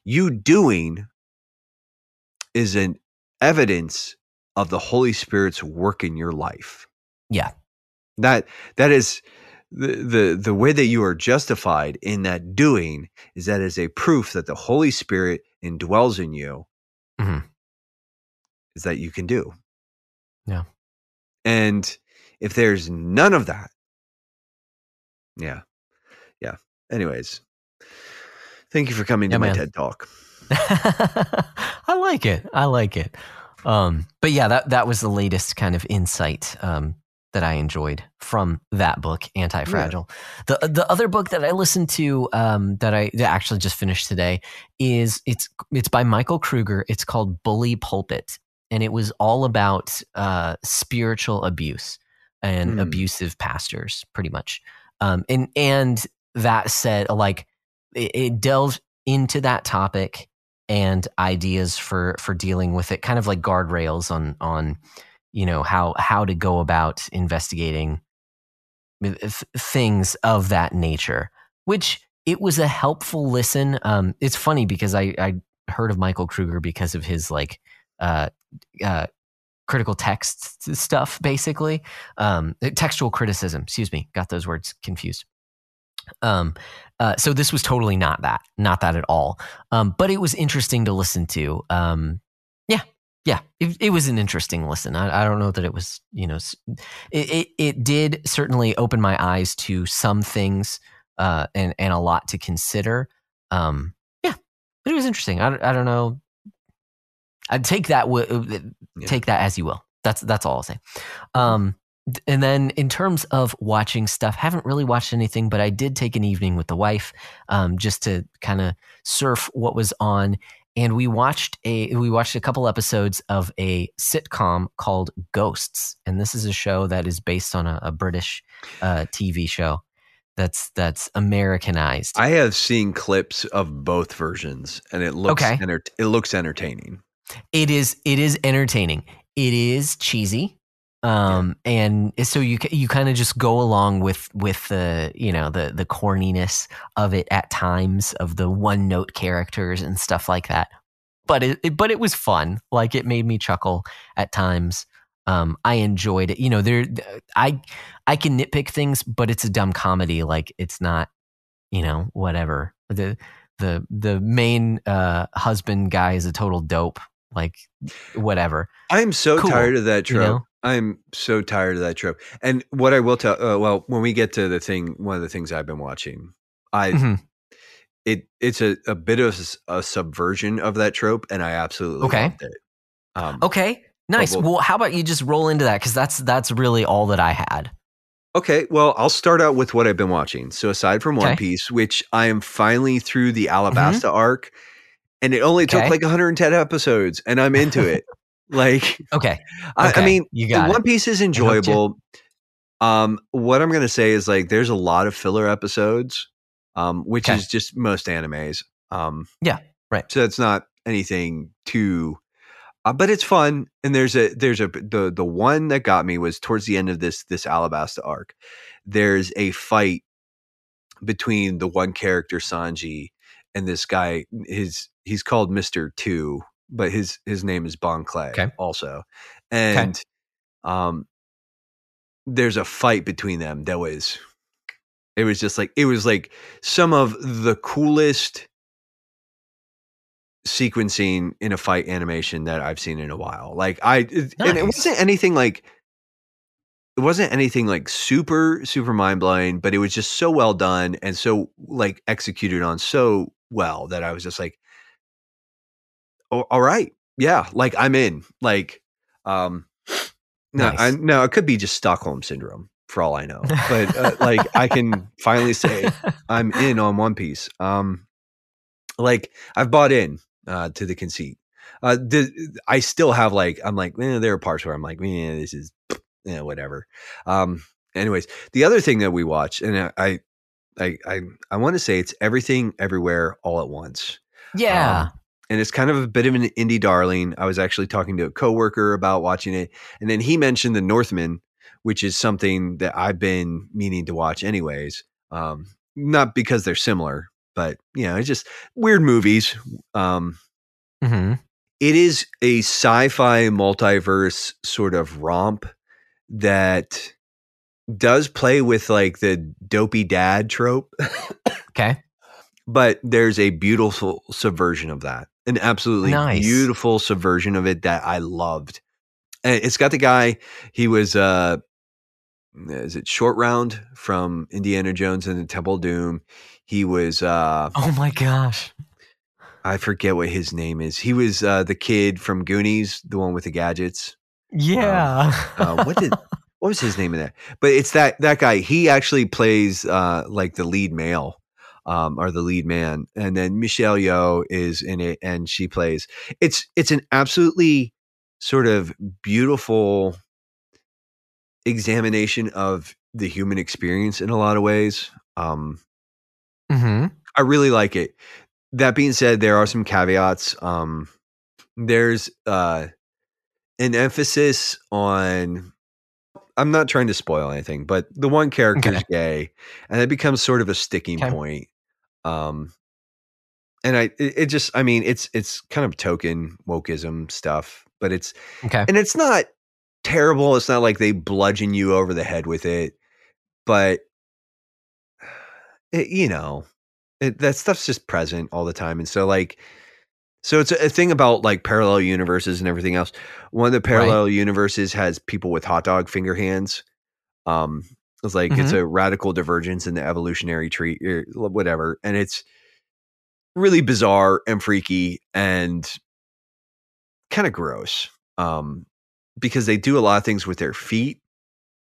You doing is an evidence of the Holy Spirit's work in your life. Yeah. That that is the, the the way that you are justified in that doing is that is a proof that the Holy Spirit indwells in you Mhm. is that you can do. Yeah. And if there's none of that, yeah. Yeah. Anyways. Thank you for coming Yeah, to my. TED talk. I like it. I like it. Um, but yeah, that that was the latest kind of insight um, that I enjoyed from that book, Anti Fragile. The the other book that I listened to um, that I that actually just finished today is it's it's by Michael Kruger. It's called Bully Pulpit, and it was all about uh, spiritual abuse and Hmm. abusive pastors, pretty much. Um, and and that said, like it, it delves into that topic and ideas for for dealing with it kind of like guardrails on on you know how how to go about investigating things of that nature which it was a helpful listen. Um it's funny because i i heard of michael kruger because of his like uh uh critical text stuff basically. Um textual criticism excuse me got those words confused um uh, so this was totally not that not that at all um, but it was interesting to listen to. Um, yeah, yeah, it, it was an interesting listen. I, I don't know that it was, you know, it, it, it did certainly open my eyes to some things uh, and and a lot to consider. Um, yeah, but it was interesting. I, don't- I don't know. I'd take that w- Yeah. take that as you will. That's that's all I'll say. Um, and then in terms of watching stuff, haven't really watched anything, but I did take an evening with the wife um, just to kind of surf what was on. And we watched a we watched a couple episodes of a sitcom called Ghosts, and this is a show that is based on a, a British uh, TV show that's that's Americanized. I have seen clips of both versions and it looks Okay. enter- it looks entertaining. it is it is entertaining. It is cheesy. Um and so you you kind of just go along with with the you know the the corniness of it at times of the one note characters and stuff like that. But it, it but it was fun. Like it made me chuckle at times. Um I enjoyed it. You know, there I I can nitpick things, but it's a dumb comedy like it's not you know, whatever. The the the main uh husband guy is a total dope. Like whatever. I'm so Cool, tired of that you trope. know? I'm so tired of that trope. And what I will tell, uh, well, when we get to the thing, one of the things I've been watching, I Mhm. it it's a, a bit of a subversion of that trope, and I absolutely Okay. it. Um, Okay. Nice. Well, how about you just roll into that cuz that's that's really all that I had. Okay, well, I'll start out with what I've been watching. So aside from One Okay. Piece, which I am finally through the Alabasta arc, and it only took like 110 episodes, and I'm into it. Like, Okay. I, I mean, you got One. Piece is enjoyable. Um, what I'm gonna say is like, there's a lot of filler episodes, um, which Okay. is just most animes. Um, Yeah, right. So it's not anything too, uh, but it's fun. And there's a there's a the the one that got me was towards the end of this this Alabasta arc. There's a fight between the one character Sanji and this guy. His he's called Mister Two, but his his name is Bon Clay Okay. also, and um there's a fight between them that was it was just like it was like some of the coolest sequencing in a fight animation that I've seen in a while. Like I it- and it wasn't anything like it wasn't anything like super super mind blowing, but it was just so well done and so like executed on so well that I was just like, oh, all right, yeah, like I'm in. Like, um, no, Nice. I, no, it could be just Stockholm syndrome for all I know, but uh, like I can finally say I'm in on One Piece. Um, like I've bought in uh, to the conceit. Uh, the, I still have like I'm like eh, there are parts where I'm like yeah this is yeah whatever. Um, anyways, the other thing that we watch and I I I I, I want to say it's everything everywhere all at once. yeah. Um, and it's kind of a bit of an indie darling. I was actually talking to a coworker about watching it, and then he mentioned The Northman, which is something that I've been meaning to watch anyways. Um, not because they're similar, but you know, it's just weird movies. Um, hmm it is a sci-fi multiverse sort of romp that does play with like the dopey dad trope Okay. but there's a beautiful subversion of that an absolutely Nice. beautiful subversion of it that i loved and it's got the guy he was uh is it short round from indiana jones and the temple doom he was uh Oh my gosh. i forget what his name is he was uh the kid from goonies the one with the gadgets Yeah. uh, what did what was his name in that? But it's that that guy. He actually plays uh, like the lead male, um, or the lead man, and then Michelle Yeoh is in it, and she plays. It's it's an absolutely sort of beautiful examination of the human experience in a lot of ways. Um, hmm I really like it. That being said, there are some caveats. Um, there's uh, an emphasis on. I'm not trying to spoil anything, but the one character is Okay. gay, and it becomes sort of a sticking Okay. point. Um, and I, it, it just, I mean, it's it's kind of token wokeism stuff, but it's Okay. and it's not terrible. It's not like they bludgeon you over the head with it, but it, you know, it, that stuff's just present all the time. And so, like, so it's a, a thing about like parallel universes and everything else. One of the parallel universes has people with hot dog finger hands. Um, it's like it's a radical divergence in the evolutionary tree, or whatever, and it's really bizarre and freaky and kind of gross. Um, because they do a lot of things with their feet.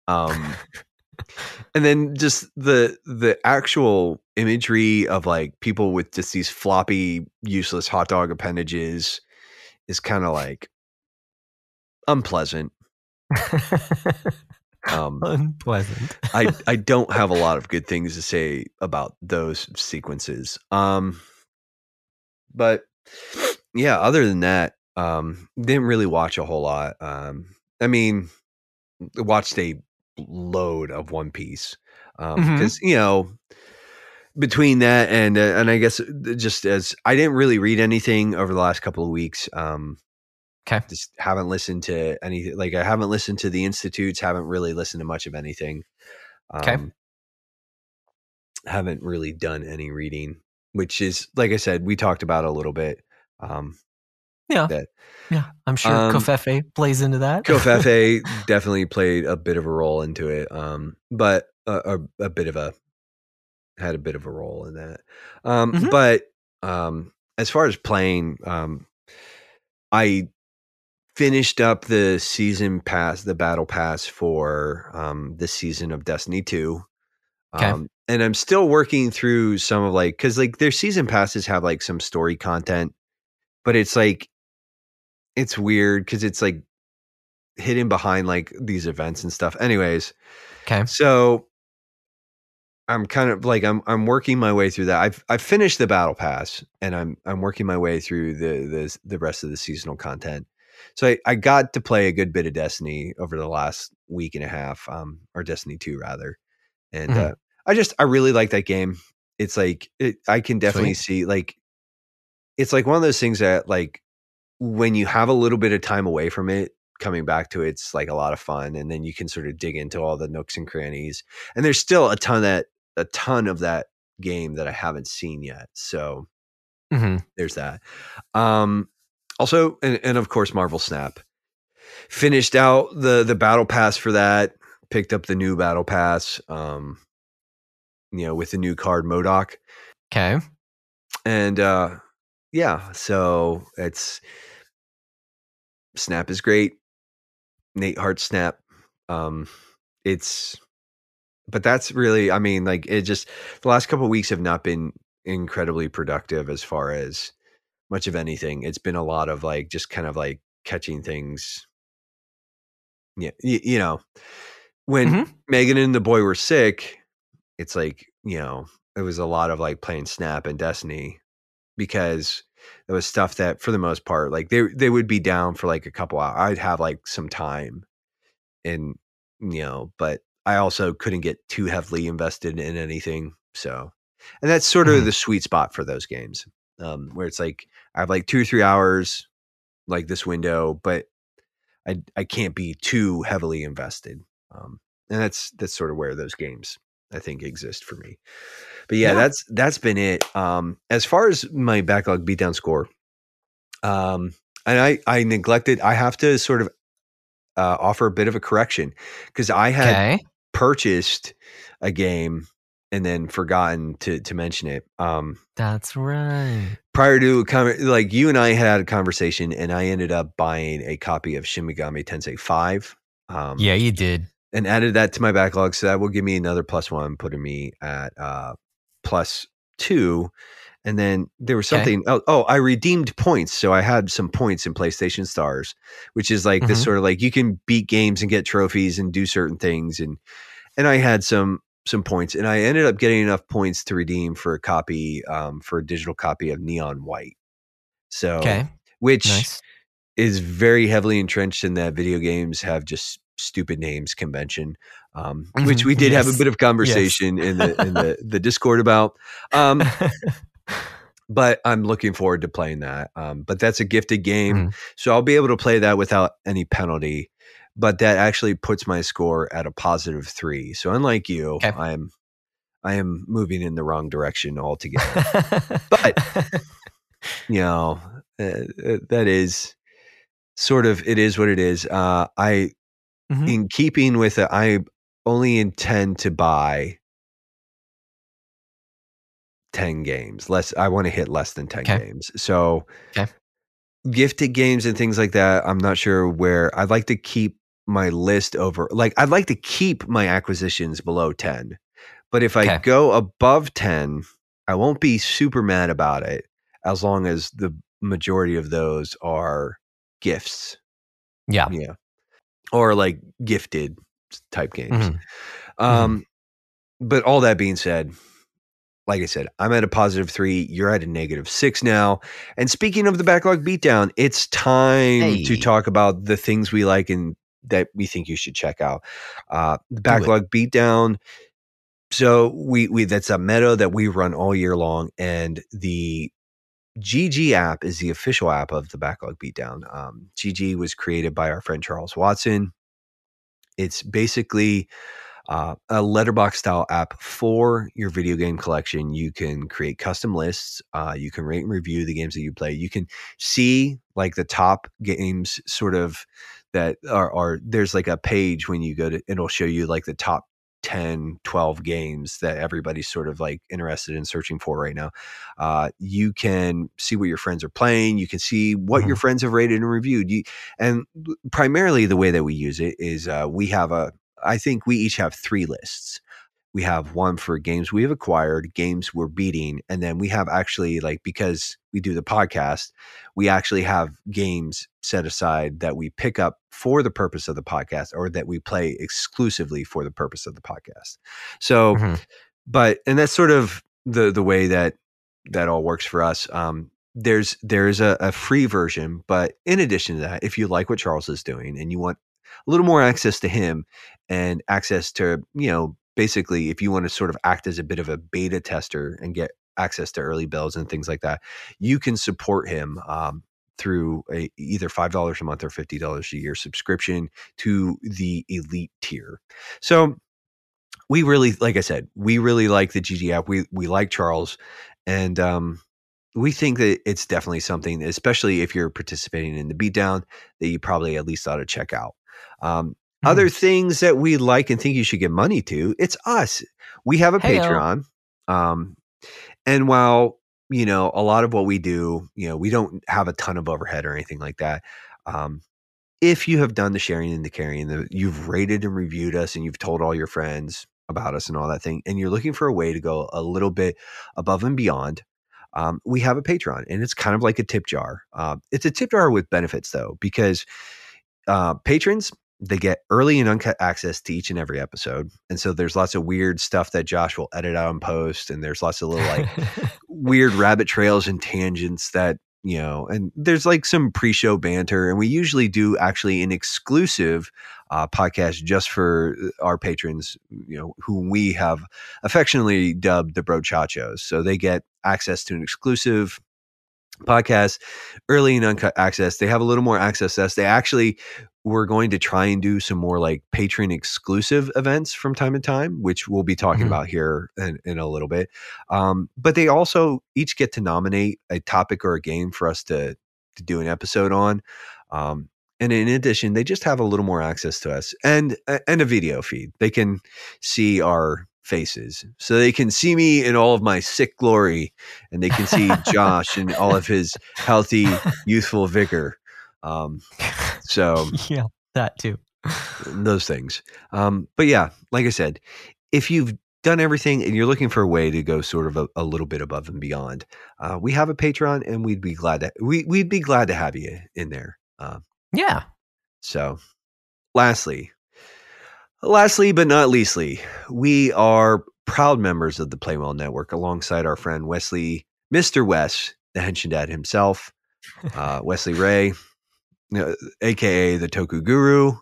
Um, and then just the the actual imagery of like people with just these floppy, useless hot dog appendages is kind of like unpleasant. Um, Unpleasant. I I don't have a lot of good things to say about those sequences. Um, but yeah, other than that, um, didn't really watch a whole lot. Um, I mean, watched a load of One Piece because you know between that and uh, and I guess just as I didn't really read anything over the last couple of weeks. Um, Okay. just haven't listened to anything. Like I haven't listened to the institutes. Haven't really listened to much of anything. Okay. Um, haven't really done any reading, which is like I said, we talked about a little bit. Um, Yeah. that Yeah. I'm sure Um, Covfefe plays into that. Covfefe definitely played a bit of a role into it, um, but a, a, a bit of a had a bit of a role in that. Um, Mhm. But um, as far as playing, um, I finished up the season pass, the battle pass for um, this season of Destiny Two. Okay. Um, and I'm still working through some of like because like their season passes have like some story content, but it's like it's weird because it's like hidden behind like these events and stuff. Anyways, Okay. so I'm kind of like I'm I'm working my way through that. I've I've finished the battle pass and I'm I'm working my way through the the the rest of the seasonal content. So I, I got to play a good bit of Destiny over the last week and a half, um, or Destiny two rather, and Mhm. uh, I just I really like that game. It's like it, I can definitely Sweet. see like it's like one of those things that like when you have a little bit of time away from it, coming back to it's like a lot of fun, and then you can sort of dig into all the nooks and crannies. And there's still a ton that a ton of that game that I haven't seen yet. So hmm there's that. Um, also, and, and of course, Marvel Snap finished out the the battle pass for that. Picked up the new battle pass. Um, you know, with the new card MODOK, Okay. and uh, yeah, so it's Snap is great. Nate Hart Snap. Um, it's, but that's really, I mean, like it just the last couple of weeks have not been incredibly productive as far as much of anything. It's been a lot of like just kind of like catching things. Yeah, you, you know, when Mhm. Megan and the boy were sick, it's like you know it was a lot of like playing Snap and Destiny because it was stuff that for the most part like they they would be down for like a couple hours. I'd have like some time, and you know, but I also couldn't get too heavily invested in anything. So, and that's sort of Mhm. the sweet spot for those games, um, where it's like I have like two or three hours, like this window, but I I can't be too heavily invested. Um, and that's that's sort of where those games I think exist for me. But yeah, Yeah. that's that's been it. Um, as far as my backlog beatdown score, um, and I I neglected. I have to sort of uh, offer a bit of a correction because I had Okay. purchased a game and then forgotten to to mention it. Um, That's right. prior to con- like you and I had a conversation, and I ended up buying a copy of Shin Megami Tensei Five. Um, Yeah, you did. and added that to my backlog. So that will give me another plus one, putting me at uh, plus two. And then there was Okay. something. Oh, oh, I redeemed points, so I had some points in PlayStation Stars, which is like this Mhm. sort of like you can beat games and get trophies and do certain things, and and I had some some points, and I ended up getting enough points to redeem for a copy um, for a digital copy of Neon White. So, Okay. which Nice. is very heavily entrenched in that video games have just stupid names convention, um, which Mhm. we did have a bit of conversation in the in the, the Discord about. Um, but I'm looking forward to playing that. Um, but that's a gifted game, Mhm. so I'll be able to play that without any penalty. But that actually puts my score at a positive three. So unlike you, Okay. I'm I am moving in the wrong direction altogether. But- you know uh, uh, that is sort of it is what it is. Uh, I Mhm. in keeping with it, I only intend to buy 10 games. Less I want to hit less than 10 Okay. games. So Okay. gifted games and things like that, I'm not sure where I'd like to keep my list over like I'd like to keep my acquisitions below 10. But if I go above 10, I won't be super mad about it as long as the majority of those are gifts. yeah. Yeah. Or like gifted type games. Mhm. Um, but all that being said, like I said, I'm at a positive three. You're at a negative six now. And speaking of the backlog beatdown, it's time to talk about the things we like and that we think you should check out. Uh, backlog beatdown. So we we that's a meta that we run all year long, and the GG app is the official app of the backlog beatdown. Um, GG was created by our friend Charles Watson. It's basically uh, a Letterboxd style app for your video game collection. You can create custom lists. Uh, you can rate and review the games that you play. You can see like the top games, sort of that are, are there's like a page when you go to it'll show you like the top 10 12 games that everybody's sort of like interested in searching for right now. Uh, you can see what your friends are playing you can see what your friends have rated and reviewed. You, and primarily the way that we use it is uh, we have a i think we each have three lists we have one for games we have acquired games we're beating and then we have actually like because we do the podcast we actually have games set aside that we pick up for the purpose of the podcast or that we play exclusively for the purpose of the podcast so Mhm. but and that's sort of the the way that that all works for us um there's there's a, a free version but in addition to that if you like what charles is doing and you want a little more access to him and access to you know basically if you want to sort of act as a bit of a beta tester and get access to early builds and things like that you can support him um, through a, either $5 a month or $50 a year subscription to the elite tier. So we really, like I said, we really like the GG app. We, we like Charles and, um, we think that it's definitely something, especially if you're participating in the beatdown, that you probably at least ought to check out. Um, mm. Other things that we like and think you should give money to, it's us. We have a Hey-o. Patreon. Um, and while you know a lot of what we do, you know, we don't have a ton of overhead or anything like that. Um, if you have done the sharing and the carrying, the, you've rated and reviewed us, and you've told all your friends about us and all that thing, and you're looking for a way to go a little bit above and beyond um, we have a Patreon, and it's kind of like a tip jar. Uh, it's a tip jar with benefits though, because uh, patrons they get early and uncut access to each and every episode, and so there's lots of weird stuff that Josh will edit out and post, and there's lots of little like weird rabbit trails and tangents that you know, and there's like some pre-show banter, and we usually do actually an exclusive uh, podcast just for our patrons, you know, who we have affectionately dubbed the Brochachos. So they get access to an exclusive podcast, early and uncut access. They have a little more access to us. They actually we're going to try and do some more like patron exclusive events from time to time, which we'll be talking mm-hmm. about here in, in, a little bit. Um, but they also each get to nominate a topic or a game for us to to do an episode on. Um, and in addition, they just have a little more access to us and and a video feed. They can see our faces. So they can see me in all of my sick glory and they can see Josh in all of his healthy, youthful vigor. Um, so, yeah, that too. Those things. Um, but yeah, like I said, if you've done everything and you're looking for a way to go sort of a, a little bit above and beyond, uh, we have a Patreon and we'd be glad to we, we'd be glad to have you in there. Uh, yeah. So, lastly, Lastly, but not leastly, we are proud members of the Play Well Network alongside our friend Wesley, Mr. Wes, the Henshin Dad himself, uh, Wesley Ray, uh, aka the Toku Guru.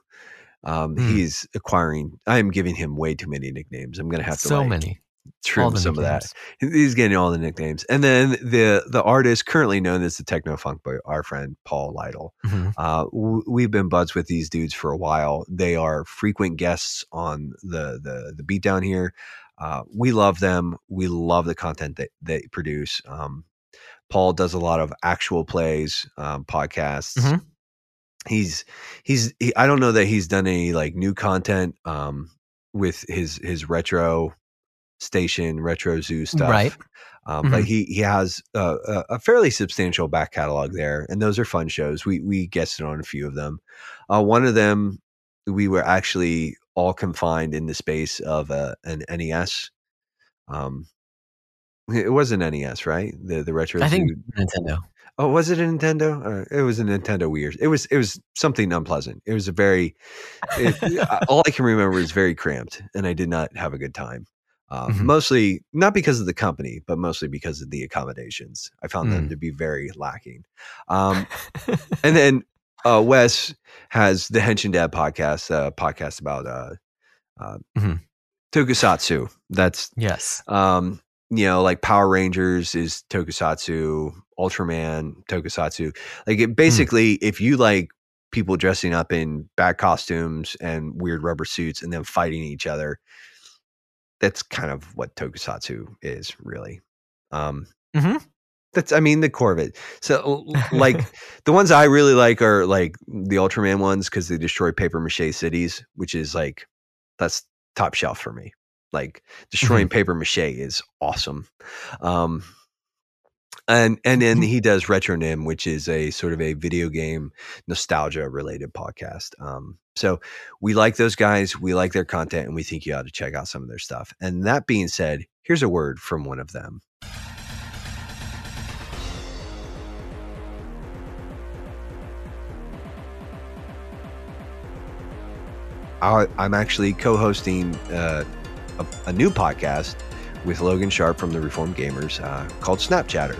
Um, mm. He's acquiring. I am giving him way too many nicknames. I'm going to have to so like, many trim some nicknames. of that. He's getting all the nicknames. And then the the artist currently known as the Techno Funk Boy, our friend Paul Lytle. Mm-hmm. Uh, w- we've been buds with these dudes for a while. They are frequent guests on the the the beatdown here. Uh, we love them. We love the content that they produce. Um, Paul does a lot of actual plays, um, podcasts. Mm-hmm. He's he's he, I don't know that he's done any like new content um, with his his retro station retro zoo stuff. Right. Um, mm-hmm. but he he has a, a, fairly substantial back catalog there and those are fun shows. We we guested on a few of them. Uh, one of them we were actually all confined in the space of a, an nes um it was an nes right? The the retro i think nintendo Oh, was it a Nintendo? Or it was a Nintendo Wii. It was it was something unpleasant. It was a very it, all I can remember is very cramped, and I did not have a good time. Um, mm-hmm. Mostly not because of the company, but mostly because of the accommodations. I found mm. them to be very lacking. Um, and then uh, Wes has the Henshin Dad podcast, uh, podcast about uh, uh, mm-hmm. Tokusatsu. That's yes. Um, you know, like Power Rangers is Tokusatsu, Ultraman Tokusatsu. Like it mm. basically, mm. if you like people dressing up in bad costumes and weird rubber suits and then fighting each other, that's kind of what tokusatsu is really um mm-hmm. that's i mean the core of it so like the ones i really like are like the ultraman ones because they destroy paper mache cities which is like that's top shelf for me like destroying mm-hmm. paper mache is awesome um and and then mm-hmm. he does retronym which is a sort of a video game nostalgia related podcast um so we like those guys we like their content and we think you ought to check out some of their stuff and that being said here's a word from one of them I'm actually co-hosting uh, a, a new podcast with Logan Sharp from the Reformed Gamers uh, called Snap Chatter.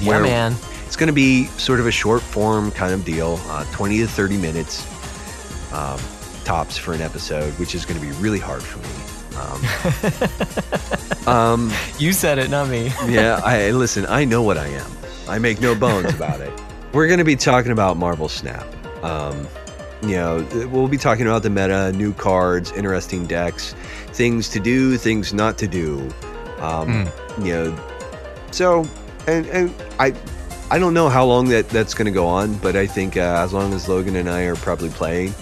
Yeah, man. It's going to be sort of a short form kind of deal, uh, 20 to 30 minutes um, tops for an episode, which is going to be really hard for me. Um, um, you said it, not me. yeah, I listen. I know what I am. I make no bones about it. we're going to be talking about Marvel Snap. You know, we'll be talking about the meta, new cards, interesting decks, things to do, things not to do. Um, Mm. You know, so and and I I don't know how long that that's going to go on, but I think uh, as long as Logan and I are probably playing,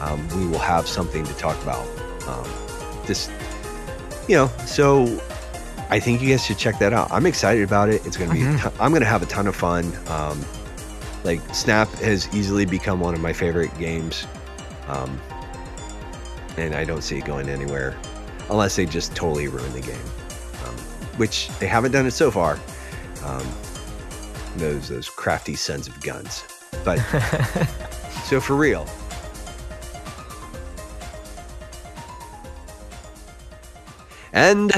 um, we will have something to talk about. Um, just you know, so I think you guys should check that out. I'm excited about it. It's going to be. Mhm. a ton- I'm going to have a ton of fun. Um, like Snap has easily become one of my favorite games, um, and I don't see it going anywhere unless they just totally ruin the game, um, which they haven't done it so far. Um, those those crafty sons of guns, but so for real. And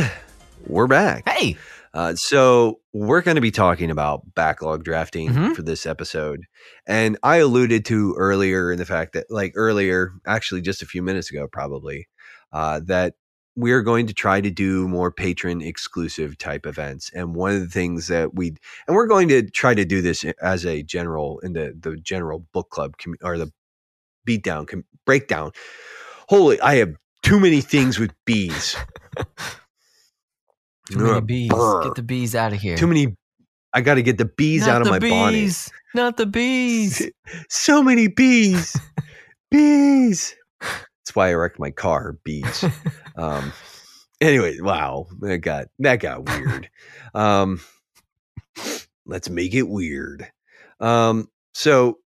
we're back. hey, Uh, so we're going to be talking about backlog drafting Mhm. for this episode, and I alluded to earlier in the fact that, like earlier, actually just a few minutes ago, probably, uh, that we are going to try to do more patron exclusive type events. And one of the things that we and we're going to try to do this as a general in the the general book club commu- or the beatdown com- breakdown. Holy, I have too many things with bees. too many bees. brr. Get the bees out of here. Too many. I got to get the bees Not out of the my bonnet. bees. Not the bees. So many bees. bees. That's why I wrecked my car. Bees. Um. Anyway, wow, that got that got weird. Um. Let's make it weird. Um. So,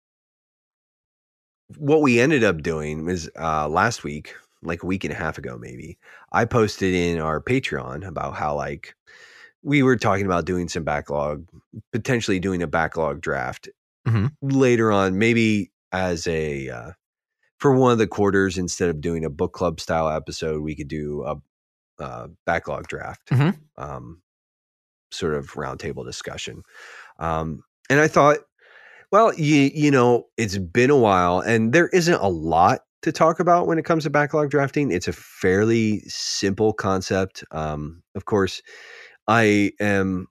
what we ended up doing was uh, last week, like a week and a half ago, maybe. I posted in our Patreon about how like we were talking about doing some backlog, potentially doing a backlog draft Mhm. later on, maybe as a uh, for one of the quarters instead of doing a book club style episode, we could do a, uh backlog draft, Mhm. um, sort of roundtable discussion. Um, and I thought, well, you you know, it's been a while, and there isn't a lot to talk about when it comes to backlog drafting. It's a fairly simple concept. Um, of course, I am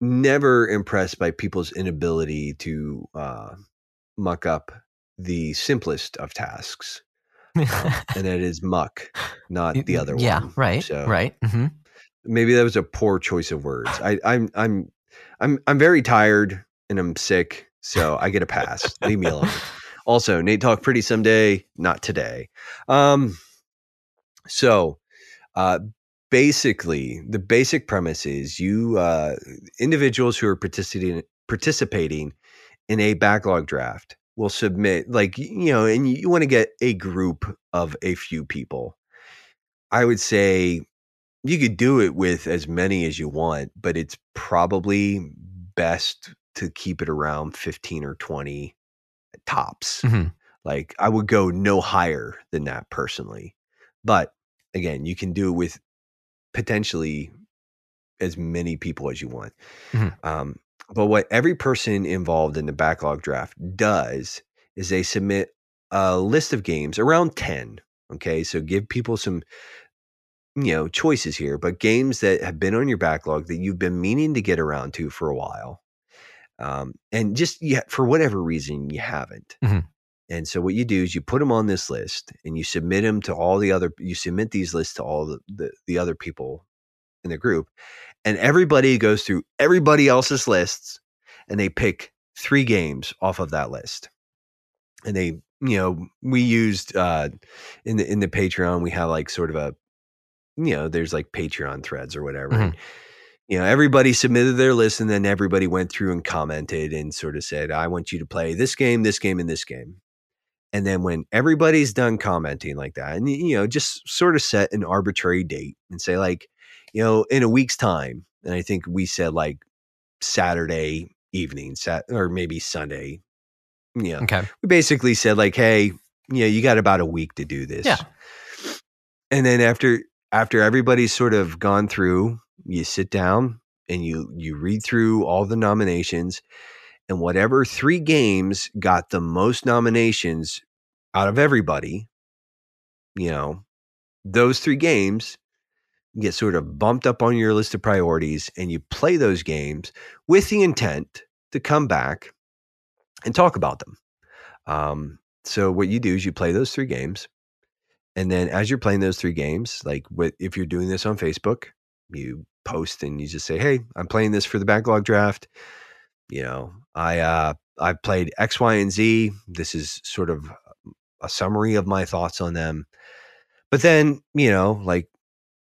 never impressed by people's inability to uh, muck up the simplest of tasks, um, and that is muck, not the other one. yeah, right, So right. hmm maybe that was a poor choice of words. I, I'm I'm I'm I'm very tired and I'm sick, so I get a pass. Leave me alone. Also, Nate talk pretty someday, not today. Um, so uh, basically, the basic premise is you uh, individuals who are participating participating in a backlog draft will submit like you know, and you want to get a group of a few people. I would say you could do it with as many as you want, but it's probably best to keep it around 15 or 20 tops. Mhm. Like I would go no higher than that personally. But again, you can do it with potentially as many people as you want. Mhm. Um, but what every person involved in the backlog draft does is they submit a list of games around 10. Okay. So give people some you know choices here but games that have been on your backlog that you've been meaning to get around to for a while um, and just yeah for whatever reason you haven't Mhm. and so what you do is you put them on this list and you submit them to all the other you submit these lists to all the, the, the other people in the group and everybody goes through everybody else's lists and they pick three games off of that list and they you know we used uh in the in the patreon we have like sort of a you know there's like patreon threads or whatever Mhm. You know everybody submitted their list and then everybody went through and commented and sort of said i want you to play this game this game and this game and then when everybody's done commenting like that and you know just sort of set an arbitrary date and say like you know in a week's time and i think we said like saturday evening sat or maybe sunday Yeah. Okay. we basically said like hey you know you got about a week to do this Yeah. and then after after everybody's sort of gone through you sit down and you you read through all the nominations and whatever three games got the most nominations out of everybody you know those three games get sort of bumped up on your list of priorities and you play those games with the intent to come back and talk about them. Um, so what you do is you play those three games, and then as you're playing those three games, like if you're doing this on Facebook, you post and you just say, "Hey, I'm playing this for the backlog draft." You know, I uh, I played X, Y, and Z. This is sort of a summary of my thoughts on them. But then, you know, like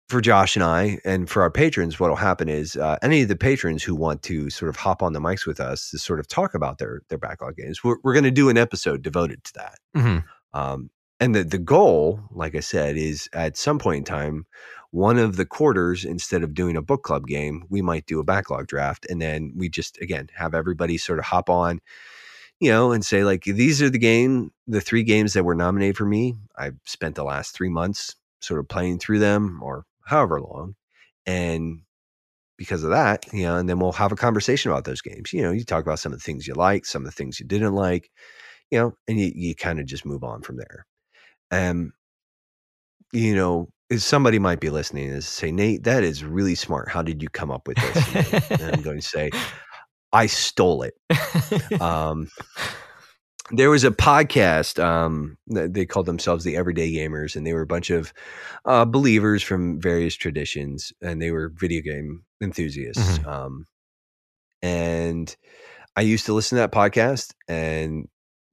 for Josh and I, and for our patrons, what will happen is uh, any of the patrons who want to sort of hop on the mics with us to sort of talk about their their backlog games, we're, we're going to do an episode devoted to that. Mm-hmm. Um, and the the goal, like I said, is at some point in time, one of the quarters, instead of doing a book club game, we might do a backlog draft, and then we just again have everybody sort of hop on, you know, and say like these are the game, the three games that were nominated for me. I've spent the last three months sort of playing through them, or however long, and because of that, you know, and then we'll have a conversation about those games. You know, you talk about some of the things you like, some of the things you didn't like, you know, and you, you kind of just move on from there. And you know, somebody might be listening and say, Nate, that is really smart. How did you come up with this? and I'm going to say, I stole it. Um, there was a podcast um, they called themselves the everyday gamers and they were a bunch of uh, believers from various traditions and they were video game enthusiasts Mhm. um, and i used to listen to that podcast and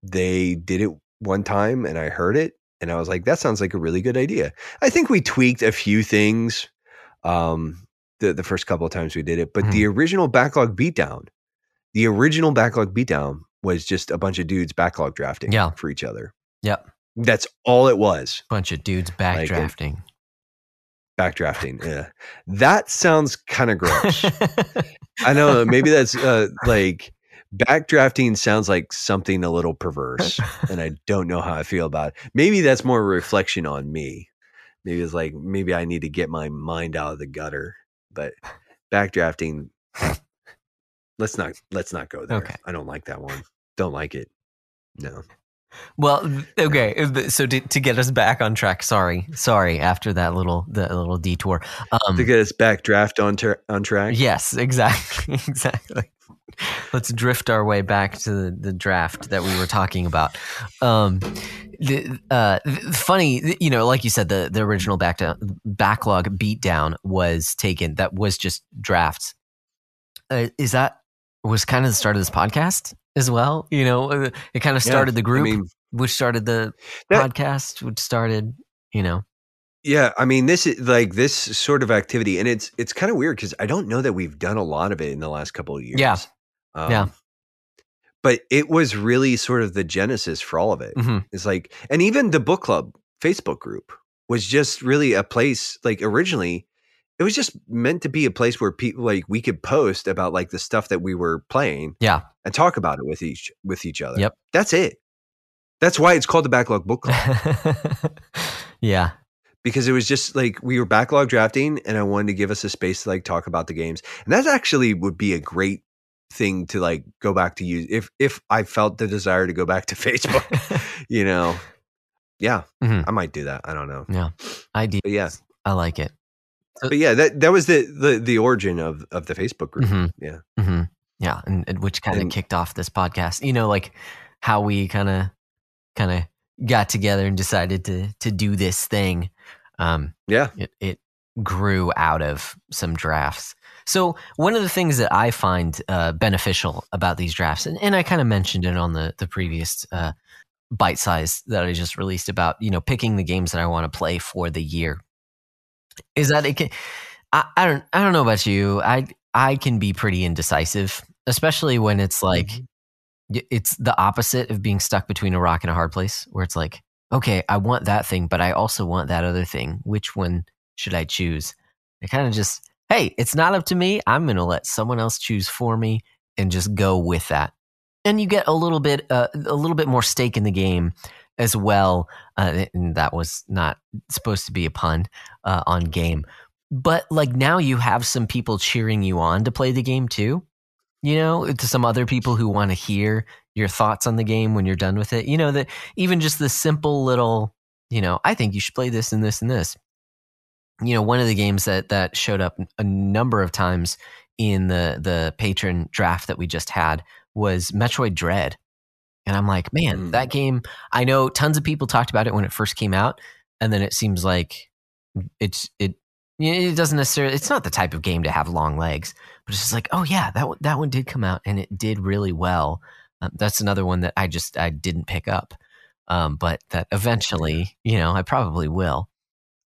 they did it one time and i heard it and i was like that sounds like a really good idea i think we tweaked a few things um, the, the first couple of times we did it but the original backlog beatdown the original backlog beatdown was just a bunch of dudes backlog drafting Yeah. for each other. Yep. That's all it was. Bunch of dudes Like backdrafting. Backdrafting. Yeah. That sounds kind of gross. I know. Maybe that's uh, like backdrafting sounds like something a little perverse, and I don't know how I feel about it. Maybe that's more a reflection on me. Maybe it's like maybe I need to get my mind out of the gutter. But backdrafting, let's not let's not go there. Okay. I don't like that one. Don't like it. No. well, okay. So to, to get us back on track, sorry, sorry. After that little the little detour, um, to get us back draft on ter- on track. yes, exactly, exactly. Let's drift our way back to the, the draft that we were talking about. Um, the, uh, the- funny, you know, like you said, the the original back backlog beatdown was taken. That was just drafts. Uh, is that was kind of the start of this podcast as well? You know, uh, it kind of Yeah, started the group, I mean, which started the That- podcast, which started, you know, yeah. I mean, this is like this sort of activity, and it's it's kind of weird because I don't know that we've done a lot of it in the last couple of years. Yeah. Um, Yeah. But it was really sort of the genesis for all of it. mhm, It's like, and even the book club Facebook group was just really a place. Like originally, it was just meant to be a place where people like we could post about like the stuff that we were playing. Yeah. and talk about it with each with each other. Yep. that's it. That's why it's called the Backlog Book Club yeah, because it was just like we were backlog drafting, and I wanted to give us a space to like talk about the games, and that actually would be a great thing to like go back to use if if I felt the desire to go back to Facebook. you know, yeah, Mhm. I might do that. I don't know, Yeah, ideas. but yeah, I like it. but yeah, that that was the the the origin of of the Facebook group. Mhm. Yeah, hmm Yeah, and, and which kind of kicked off this podcast. You know, like how we kind of kind of got together and decided to to do this thing. Um, yeah, it it grew out of some drafts. So one of the things that I find uh, beneficial about these drafts, and, and I kind of mentioned it on the the previous uh, bite size that I just released about you know picking the games that I want to play for the year, is that it can. I, I don't I don't know about you. I I can be pretty indecisive, especially when it's like Mhm. it's the opposite of being stuck between a rock and a hard place, where it's like, okay, I want that thing, but I also want that other thing. Which one should I choose? I kind of just, hey, it's not up to me. I'm going to let someone else choose for me and just go with that. And you get a little bit, uh, a little bit more stake in the game as well. Uh, and that was not supposed to be a pun uh, on game, but like now you have some people cheering you on to play the game too. You know, to some other people who want to hear your thoughts on the game when you're done with it. You know that even just the simple little, you know, I think you should play this and this and this you know one of the games that that showed up a number of times in the the patron draft that we just had was Metroid Dread. And I'm like, man, Mm. that game, I know tons of people talked about it when it first came out. And then it seems like it's, it, it doesn't necessarily, it's not the type of game to have long legs, but it's just like, oh yeah, that, one- that one did come out and it did really well. Um, that's another one that I just, I didn't pick up. Um, but that eventually, you know, I probably will.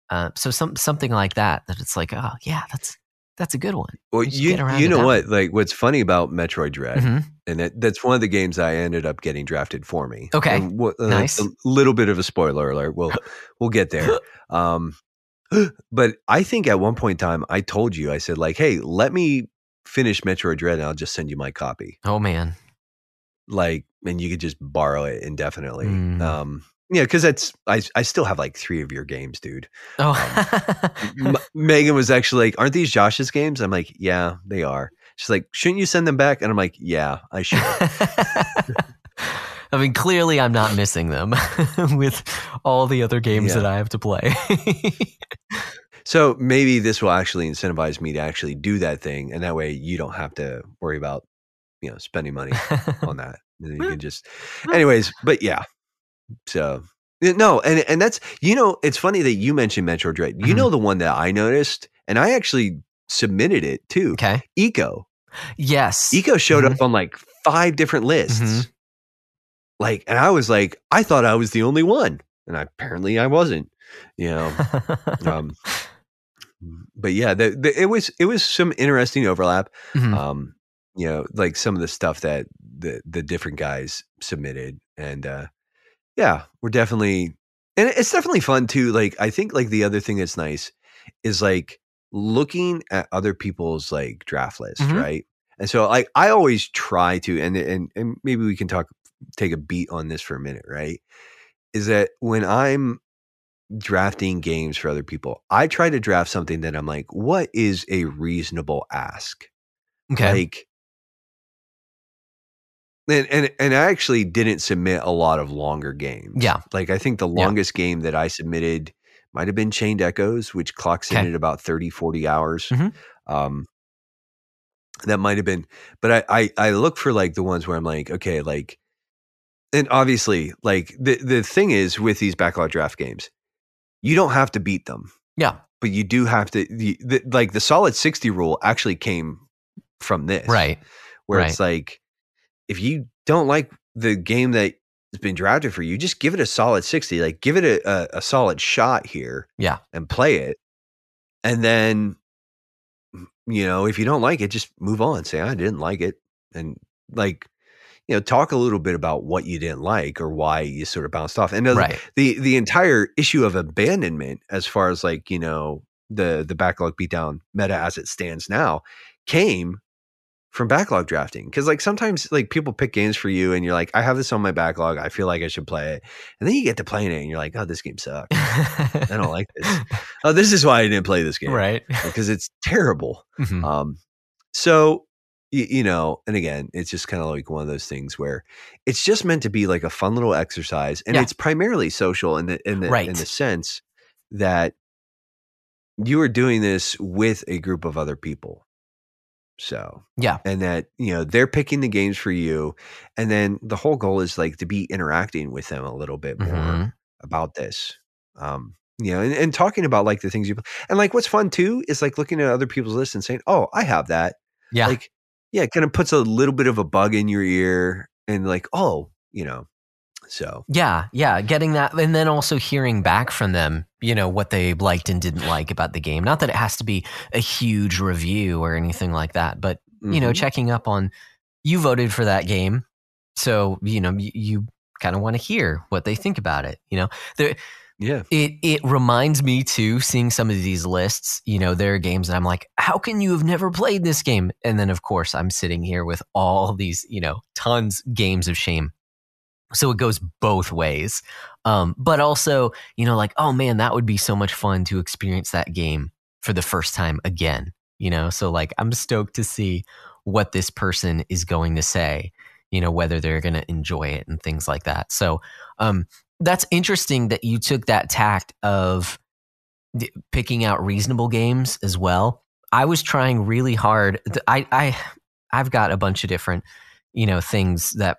Uh, so some, something like that, that it's like, oh yeah, that's, that's a good one. Well, you you know what? Like, what's funny about Metroid Dread, Mhm. and that, that's one of the games I ended up getting drafted for me. Okay. And what- uh, Nice. A little bit of a spoiler alert. We'll we'll get there. Um, but I think at one point in time, I told you, I said like, "Hey, let me finish Metroid Dread, and I'll just send you my copy." Oh man. Like, and you could just borrow it indefinitely. Mm. Um, yeah, because that's I I still have like three of your games, dude. Oh, um, M- Megan was actually like, "Aren't these Josh's games?" I'm like, "Yeah, they are." She's like, "Shouldn't you send them back?" And I'm like, "Yeah, I should." I mean, clearly I'm not missing them with all the other games Yeah. that I have to play. so maybe this will actually incentivize me to actually do that thing, and that way you don't have to worry about you know spending money on that. And you can just, anyways. But yeah, so no, and and that's you know, it's funny that you mentioned Metroid Dread. You Mhm. know the one that I noticed, and I actually submitted it too. okay. Ico. Yes. Ico showed Mhm. up on like five different lists. Mhm. Like, and I was like, I thought I was the only one, and I, apparently I wasn't. You know, um, but yeah, the, the, it was it was some interesting overlap. Mhm. Um, you know, like some of the stuff that the the different guys submitted, and uh, yeah, we're definitely, and it's definitely fun too. Like, I think like the other thing that's nice is like looking at other people's like draft list, Mhm. right? And so like I always try to, and and and maybe we can talk, take a beat on this for a minute, right? Is that when I'm drafting games for other people, I try to draft something that I'm like, what is a reasonable ask? okay. Like, and, and and I actually didn't submit a lot of longer games. Yeah. Like I think the Yeah. longest game that I submitted might have been Chained Echoes, which clocks in at about 30, 40 hours. Mhm. Um that might have been, but I, I I look for like the ones where I'm like, okay, like and obviously, like the the thing is with these backlog draft games, you don't have to beat them yeah. but you do have to the, the, like the solid 60 rule actually came from this Right. where it's like if you don't like the game that has been drafted for you just give it a solid 60 like give it a, a, a solid shot here Yeah. and play it and then you know if you don't like it just move on say i didn't like it and like you know talk a little bit about what you didn't like or why you sort of bounced off and the- Right. the the entire issue of abandonment as far as like you know the the backlog beatdown meta as it stands now came from backlog drafting because like sometimes like people pick games for you and you're like i have this on my backlog i feel like i should play it and then you get to playing it and you're like oh this game sucks i don't like this oh this is why i didn't play this game right. because it's terrible Mhm. um, so you, you know, and again, it's just kind of like one of those things where it's just meant to be like a fun little exercise, and Yeah. it's primarily social in the in the in the sense that you are doing this with a group of other people. So Yeah. and that you know they're picking the games for you, and then the whole goal is like to be interacting with them a little bit more Mhm. about this. Um, you know, and, and talking about like the things you and like what's fun too is like looking at other people's lists and saying, "Oh, I have that." Yeah. Like, yeah, it kind of puts a little bit of a bug in your ear, and like, oh, you know, so Yeah, yeah, getting that, and then also hearing back from them, you know, what they liked and didn't like about the game. Not that it has to be a huge review or anything like that, but you know, mhm. checking up on you voted for that game, so you know you, you kind of want to hear what they think about it. You know, there yeah, it it reminds me too seeing some of these lists you know there are games that i'm like how can you have never played this game and then of course i'm sitting here with all these you know tons games of shame so it goes both ways. Um but also you know like oh man that would be so much fun to experience that game for the first time again you know? So like i'm stoked to see what this person is going to say you know whether they're going to enjoy it and things like that. So um that's interesting that you took that tact of d- picking out reasonable games as well. I was trying really hard. I I I've got a bunch of different, you know, things that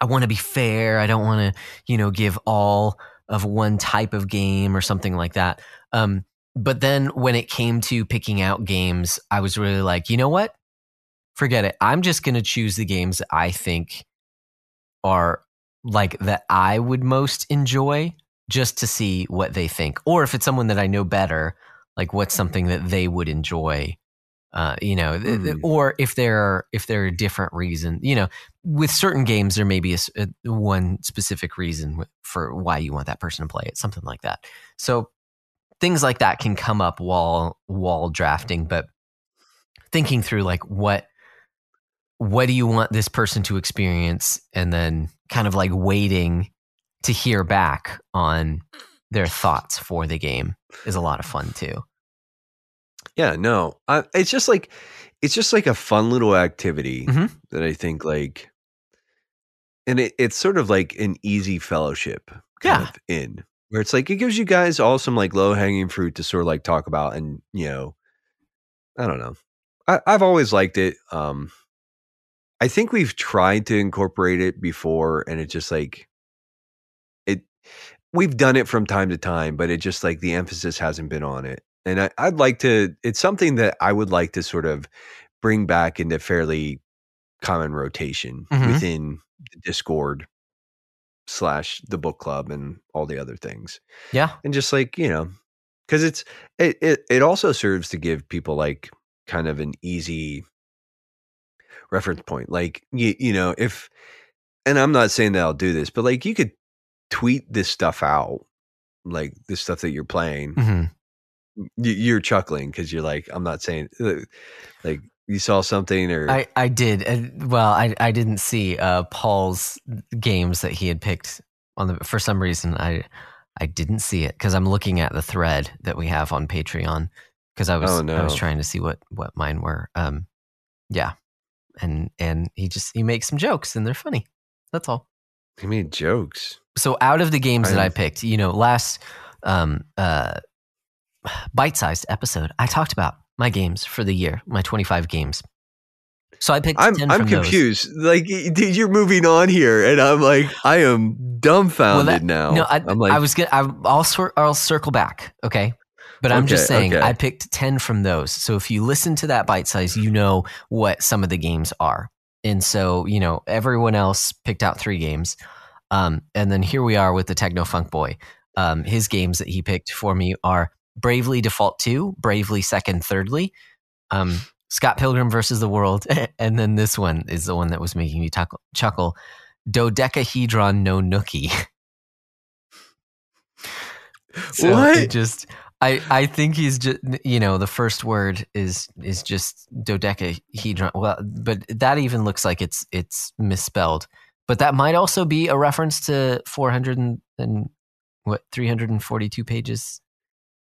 I want to be fair. I don't want to, you know, give all of one type of game or something like that. Um, but then when it came to picking out games, I was really like, you know what? Forget it. I'm just going to choose the games that I think are like that I would most enjoy just to see what they think. Or if it's someone that I know better, like what's something that they would enjoy uh, you know, mm. or if there are if there are different reasons, you know, with certain games there may be a, a, one specific reason for why you want that person to play it, something like that. So things like that can come up while while drafting, but thinking through like what what do you want this person to experience, and then kind of like waiting to hear back on their thoughts for the game is a lot of fun too. Yeah, no, I, it's just like it's just like a fun little activity Mhm. that I think like, and it, it's sort of like an easy fellowship kind Yeah. of in where it's like it gives you guys all some like low hanging fruit to sort of like talk about and you know, I don't know. I, I've always liked it. Um, I think we've tried to incorporate it before, and it just like it. We've done it from time to time, but it just like the emphasis hasn't been on it and I, I'd like to. It's something that I would like to sort of bring back into fairly common rotation Mhm. within the Discord slash the book club and all the other things, Yeah. and just like you know, because it's it, it it also serves to give people like kind of an easy reference point. Like you you know if, and I'm not saying that I'll do this, but like you could tweet this stuff out, like this stuff that you're playing hmm you- you're chuckling because you're like, I'm not saying uh, like you saw something or I, I did. Well, I, I didn't see uh, Paul's games that he had picked on the. For some reason, I I didn't see it because I'm looking at the thread that we have on Patreon because I was Oh, I was trying to see what what mine were. Um, yeah, and and he just he makes some jokes and they're funny. That's all. he made jokes. So out of the games that I picked, you know, last um uh bite-sized episode, I talked about my games for the year, my 25 games. So I picked I'm 10 I'm from those. confused. Like dude, you're moving on here, and I'm like, I am dumbfounded that- now. No, I, am like, I was gonna. I, I'll cir- I'll circle back. Okay, but I'm just saying okay. I picked ten from those. So if you listen to that bite size, you know what some of the games are. And so you know everyone else picked out three games, um, and then here we are with the Techno Funk Boy. Um, his games that he picked for me are Bravely Default Two, Bravely Second, Thirdly, um, Scott Pilgrim versus the World, and then this one is the one that was making me tuckle, chuckle. Dodecahedron no Nookie. So What? It just I I think he's just you know the first word is is just dodecahedron. Well, but that even looks like it's it's misspelled. But that might also be a reference to 400 and, and what 342 pages.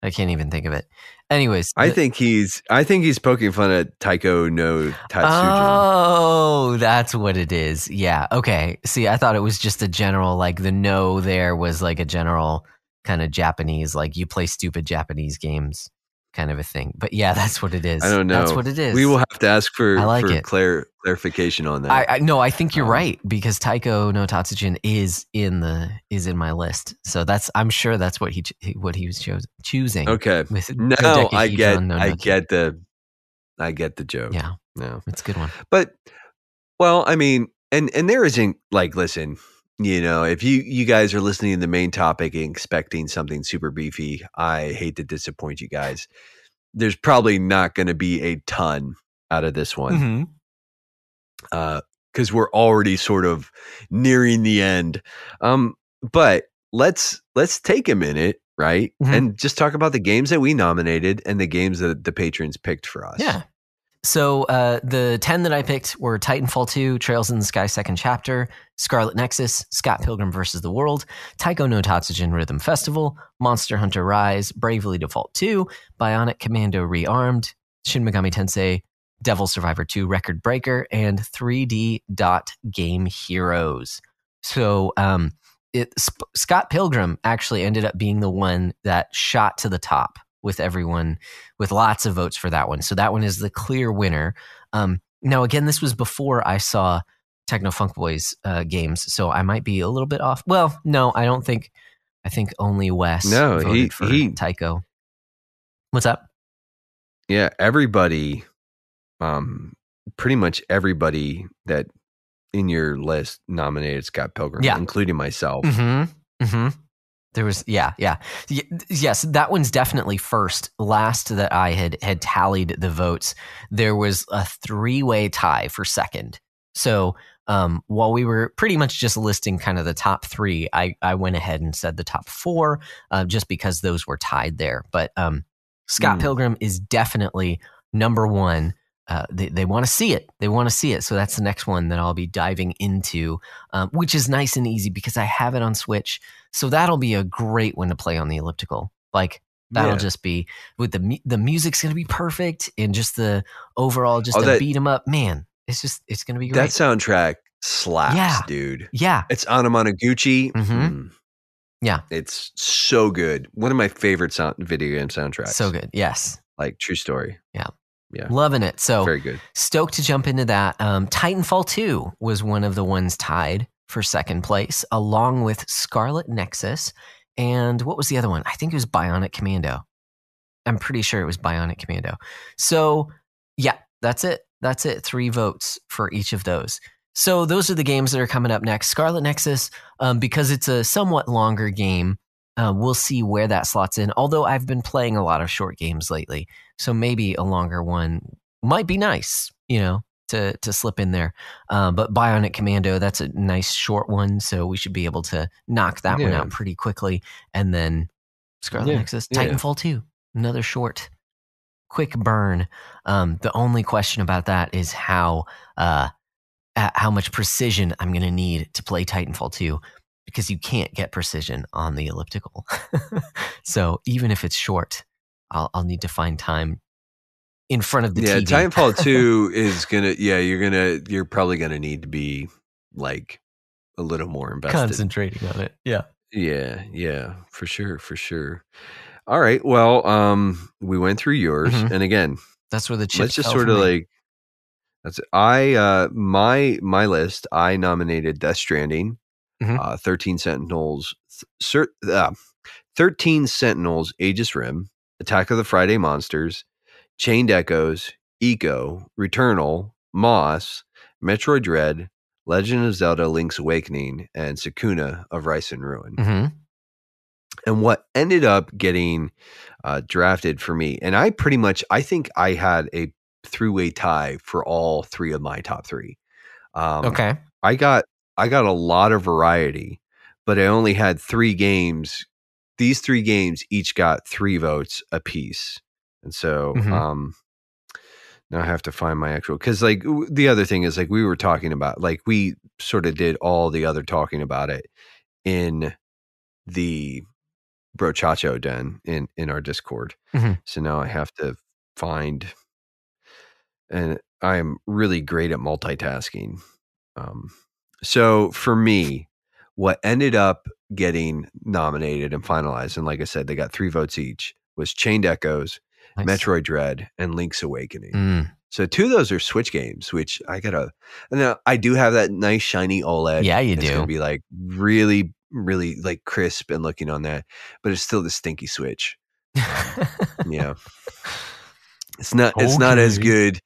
I can't even think of it. Anyways, I the- think he's I think he's poking fun at Taiko no Tatsujin. Oh, that's what it is. Yeah. Okay. See, I thought it was just a general like the no there was like a general kind of Japanese like you play stupid Japanese games kind of a thing. But yeah, that's what it is. I don't know. That's what it is. we will have to ask for, I like for it. clar- clarification on that. I, I no, I think you're Um, right because Taiko no Tatsujin is in the is in my list. So that's I'm sure that's what he what he was cho- choosing. okay. With No, I get no I get the I get the joke. Yeah, No. it's a good one. But well, I mean, and and there isn't like listen, you know, if you you guys are listening to the main topic and expecting something super beefy, I hate to disappoint you guys. There's probably not going to be a ton out of this one Mhm. because we're already sort of nearing the end. Um, but let's let's take a minute, right, Mhm. and just talk about the games that we nominated and the games that the patrons picked for us. Yeah. So uh, the 10 that I picked were Titanfall 2, Trails in the Sky Second Chapter, Scarlet Nexus, Scott Pilgrim vs. the World, Taiko no Tatsujin Rhythm Festival, Monster Hunter Rise, Bravely Default 2, Bionic Commando Rearmed, Shin Megami Tensei, Devil Survivor 2 Record Breaker, and 3D Dot Game Heroes. So um, it, Sp- Scott Pilgrim actually ended up being the one that shot to the top with everyone with lots of votes for that one. So that one is the clear winner. Um, now, again, this was before I saw Techno Funk Boys uh, games, so I might be a little bit off. Well, no, I don't think. I think only Wes. No, he- for he- Tycho. What's up? Yeah, everybody, um, pretty much everybody that in your list nominated Scott Pilgrim, Yeah. including myself. Mm-hmm. Mm-hmm. There was, yeah, yeah, yes. That one's definitely first. Last that I had had tallied the votes, there was a three way tie for second. So um, while we were pretty much just listing kind of the top three, I I went ahead and said the top four, uh, just because those were tied there. But um, Scott Mm. Pilgrim is definitely number one. Uh, they they want to see it. They want to see it. So that's the next one that I'll be diving into, um, which is nice and easy because I have it on Switch. So that'll be a great one to play on the elliptical. Like that'll Yeah. just be with the the music's gonna be perfect and just the overall just Oh, to that- beat 'em up. Man, it's just it's gonna be That soundtrack slaps, Yeah. dude. yeah, It's Anamanaguchi. Mhm. Mm. Yeah. It's so good. One of my favorite sound video game soundtracks. so good. Yes, Like true story. Yeah. loving it. So Very good. stoked to jump into that. Um, Titanfall 2 was one of the ones tied for second place, along with Scarlet Nexus. And what was the other one? I think it was Bionic Commando. I'm pretty sure it was Bionic Commando. So, yeah, that's it. That's it. Three votes for each of those. So, those are the games that are coming up next. Scarlet Nexus, um, because it's a somewhat longer game, uh, we'll see where that slots in. Although I've been playing a lot of short games lately. So maybe a longer one might be nice, you know, to to slip in there. Uh, but Bionic Commando, that's a nice short one, so we should be able to knock that one out pretty quickly. And then Scarlet Yeah, Nexus, yeah. Titanfall two, another short, quick burn. Um, the only question about that is how uh, uh, how much precision I'm going to need to play Titanfall two. Because you can't get precision on the elliptical. so even if it's short, I'll, I'll need to find time in front of the yeah, TV. Titanfall 2 is gonna yeah, you're gonna you're probably gonna need to be like a little more invested. concentrating on it. Yeah. Yeah, yeah, for sure, for sure. All right. Well, um, we went through yours, Mhm. and again, That's where the chips let's just sort of me. like that's I uh my my list. I nominated Death Stranding, Mhm. uh, Thirteen Sentinels, th- cer- uh, Thirteen Sentinels, Aegis Rim, Attack of the Friday Monsters, Chained Echoes, Ico, Returnal, Moss, Metroid Dread, Legend of Zelda: Link's Awakening, and Sakuna of Rice and Ruin Mhm. and what ended up getting uh, drafted for me and i pretty much i think i had a three-way tie for all three of my top three um, okay. i got i got a lot of variety but i only had three games these three games each got three votes apiece and so Mhm. um now i have to find my actual because like w- the other thing is like we were talking about like we sort of did all the other talking about it in the brochacho den in in our discord Mhm. so now i have to find and i am really great at multitasking um so for me what ended up getting nominated and finalized and like i said they got three votes each was chained echoes Nice. metroid dread and link's awakening Mm. so two of those are Switch games, which I gotta. Now I do have that nice shiny OLED. Yeah, you it's do. gonna be like really, really like crisp and looking on that, but it's still the stinky Switch. Yeah, it's not. It's not as good.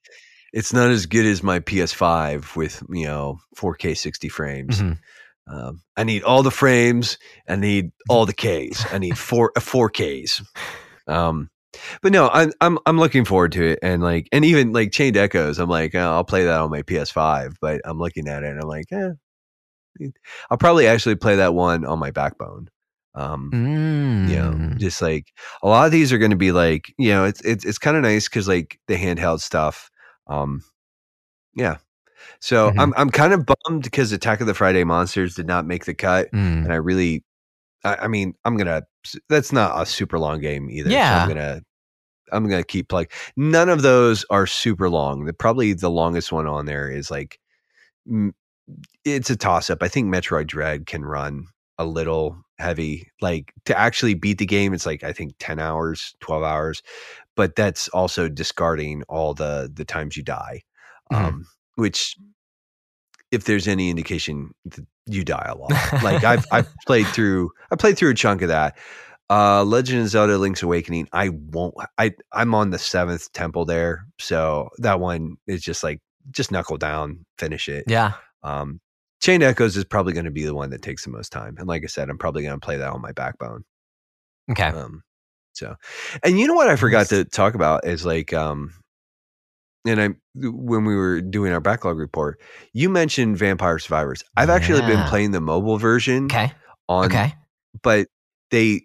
It's not as good as my PS5 with you know 4K 60 frames. Mhm. Um, I need all the frames. I need all the Ks. I need four uh, four Ks. Um, but no, I'm I'm I'm looking forward to it, and like, and even like Chained Echoes, I'm like, oh, I'll play that on my PS5. But I'm looking at it, and I'm like, eh, I'll probably actually play that one on my Backbone. Um, Mm. you know, just like a lot of these are going to be like, you know, it's it's it's kind of nice because like the handheld stuff. Um, yeah. So Mhm. I'm I'm kind of bummed because Attack of the Friday Monsters did not make the cut, Mm. and I really, I, I mean, I'm gonna. That's not a super long game either. so Yeah. I'm gonna. I'm gonna keep playing. None of those are super long. The probably the longest one on there is like, it's a toss up. I think Metroid Dread can run a little heavy. Like to actually beat the game, it's like I think ten hours, twelve hours, but that's also discarding all the the times you die, Mhm. um, which if there's any indication, you die a lot. like I've I've played through I played through a chunk of that. Uh Legend of Zelda Link's Awakening, I won't I I'm on the seventh temple there. So that one is just like just knuckle down, finish it. yeah. Um Chain Echoes is probably going to be the one that takes the most time. And like I said, I'm probably going to play that on my backbone. Okay. Um so and you know what I forgot to talk about is like um and I when we were doing our backlog report, you mentioned Vampire Survivors. I've actually been playing the mobile version Okay. on Okay. but they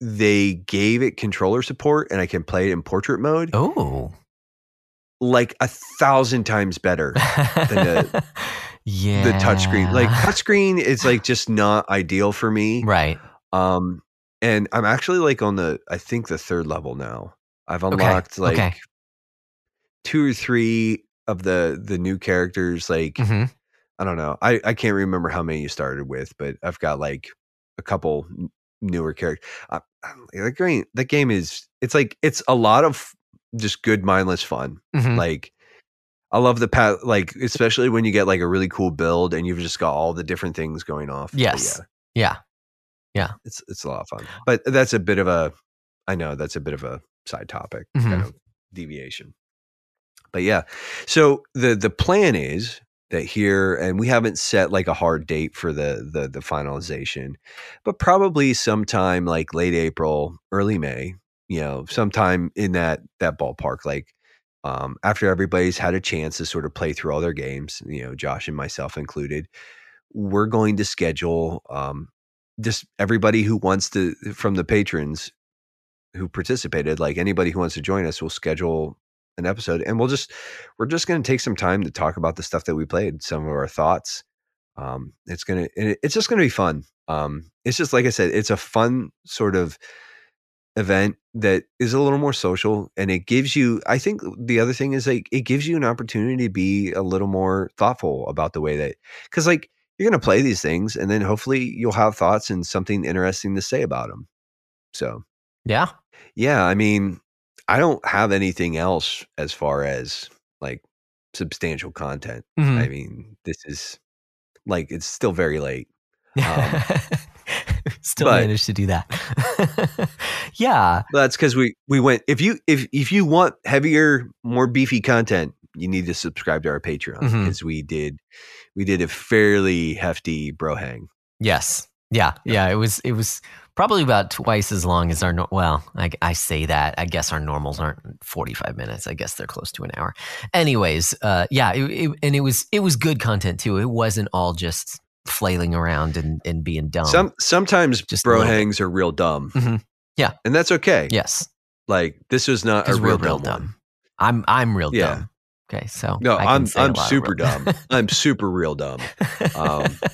they gave it controller support and I can play it in portrait mode Oh. like a thousand times better. Than the- yeah. The touchscreen, like touchscreen, is like just not ideal for me. right. Um, and I'm actually like on the I think the third level now. I've Okay, unlocked like okay. two or three of the the new characters. Like hmm I don't know. I I can't remember how many you started with, but I've got like a couple newer characters. Uh, the game, the game is it's like it's a lot of just good mindless fun. hmm Like I love the path, like especially when you get like a really cool build and you've just got all the different things going off. But Yes. yeah, Yeah. it's it's a lot of fun. But that's a bit of a, I know that's a bit of a side topic, Mhm. kind of deviation. But yeah, so the the plan is that here, and we haven't set like a hard date for the the the finalization, but probably sometime like late April, early May. You know, sometime in that that ballpark, like um, after everybody's had a chance to sort of play through all their games, you know, Josh and myself included, we're going to schedule um, just everybody who wants to from the patrons who participated, like anybody who wants to join us, we'll schedule an episode and we'll just we're just going to take some time to talk about the stuff that we played, some of our thoughts. Um, it's gonna it's just gonna be fun. Um, it's just like I said, it's a fun sort of event that is a little more social and it gives you i think the other thing is like it gives you an opportunity to be a little more thoughtful about the way that because like you're going to play these things and then hopefully you'll have thoughts and something interesting to say about them so Yeah. yeah i mean i don't have anything else as far as like substantial content Mhm. i mean this is like it's still very late Still Um, but- managed to do that. yeah. That's because we we went. If you if if you want heavier, more beefy content, you need to subscribe to our Patreon Mhm. because we did we did a fairly hefty bro hang. Yes. Yeah. Yeah. It was. It was probably about twice as long as our. No- well, I, I say that. I guess our normals aren't forty-five minutes. I guess they're close to an hour. Anyways, uh, yeah. It, it, and it was it was good content too. It wasn't all just flailing around and, and being dumb. Some sometimes Just bro hangs are real dumb. Mhm. Yeah. and that's okay. yes, like this was not a real, real dumb. dumb. One. I'm I'm real Yeah. dumb. Okay, so No, I'm I'm super dumb. I'm super real dumb. Um,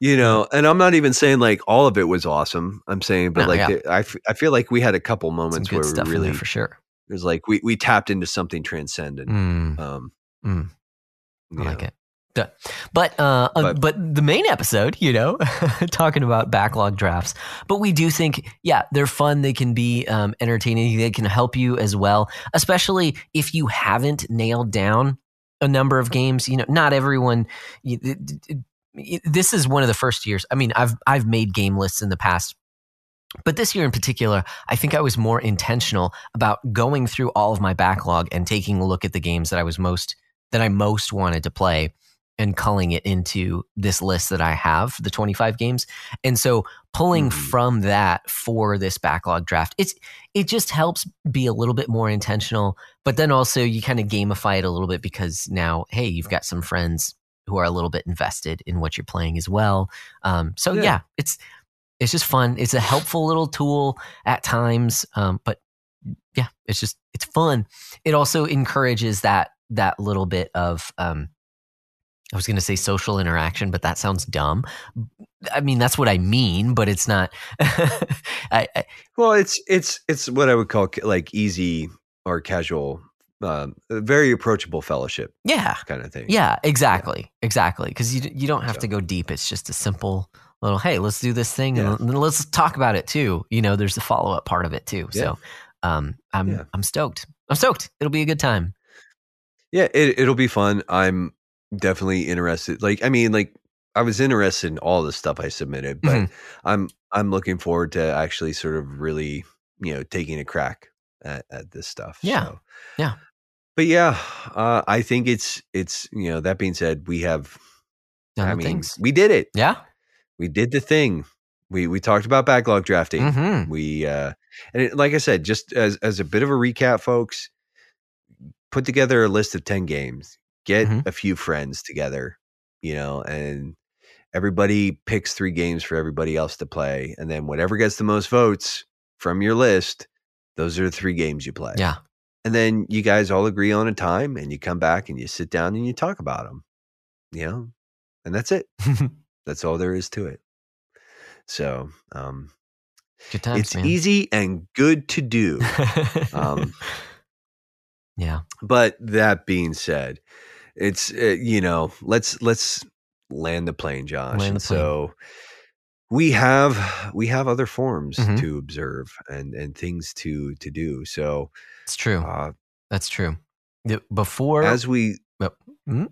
You know, and I'm not even saying like all of it was awesome. I'm saying, but No, like yeah. it- I, f- I feel like we had a couple moments where we really for sure. it was like we we tapped into something transcendent. Mm. Um, Mm. I like know. it. Duh. But, uh, uh, But- but the main episode, you know, talking about backlog drafts. But we do think, yeah, they're fun. They can be um, entertaining. They can help you as well, especially if you haven't nailed down a number of games. You know, not everyone. you- it- it- it- This is one of the first years. I mean, I've I've made game lists in the past. But this year in particular, I think I was more intentional about going through all of my backlog and taking a look at the games that I was most that I most wanted to play and culling it into this list that I have, the 25 games. And so pulling Mhm. from that for this backlog draft, it's it just helps be a little bit more intentional, but then also you kind of gamify it a little bit because now, hey, you've got some friends who are a little bit invested in what you're playing as well. Um, so Yeah. yeah, it's it's just fun. It's a helpful little tool at times, um, but yeah, it's just it's fun. It also encourages that that little bit of um, I was going to say social interaction, but that sounds dumb. I mean, that's what I mean, but it's not. I, I, Well, it's it's it's what I would call like easy or casual, um, very approachable fellowship yeah, kind of thing. yeah, exactly, exactly. Because you you don't have So. to go deep. It's just a simple little hey, let's do this thing Yeah. and let's talk about it too. You know, there's the follow up part of it too. Yeah. So um, I'm Yeah. I'm stoked. I'm stoked. It'll be a good time. Yeah, it, it'll be fun. I'm definitely interested. Like, I mean, like I was interested in all the stuff I submitted, but Mhm. I'm I'm looking forward to actually sort of really, you know, taking a crack at, at this stuff. Yeah. So. Yeah. But yeah, uh, I think it's it's you know that being said, we have. Done I mean, things. we did it. Yeah. We did the thing. We we talked about backlog drafting. hmm We uh, and it, like I said, just as as a bit of a recap, folks, put together a list of ten games. Get Mhm. a few friends together, you know, and everybody picks three games for everybody else to play, and then whatever gets the most votes from your list, those are the three games you play. Yeah. and then you guys all agree on a time, and you come back and you sit down and you talk about them, you know, and that's it. That's all there is to it. So um, times, it's man. easy and good to do. Um, yeah. but that being said, it's uh, you know let's let's land the plane, Josh. Land the plane. So we have we have other forms Mhm. to observe and and things to to do. So It's true. uh, That's true. Before as we Well, hmm?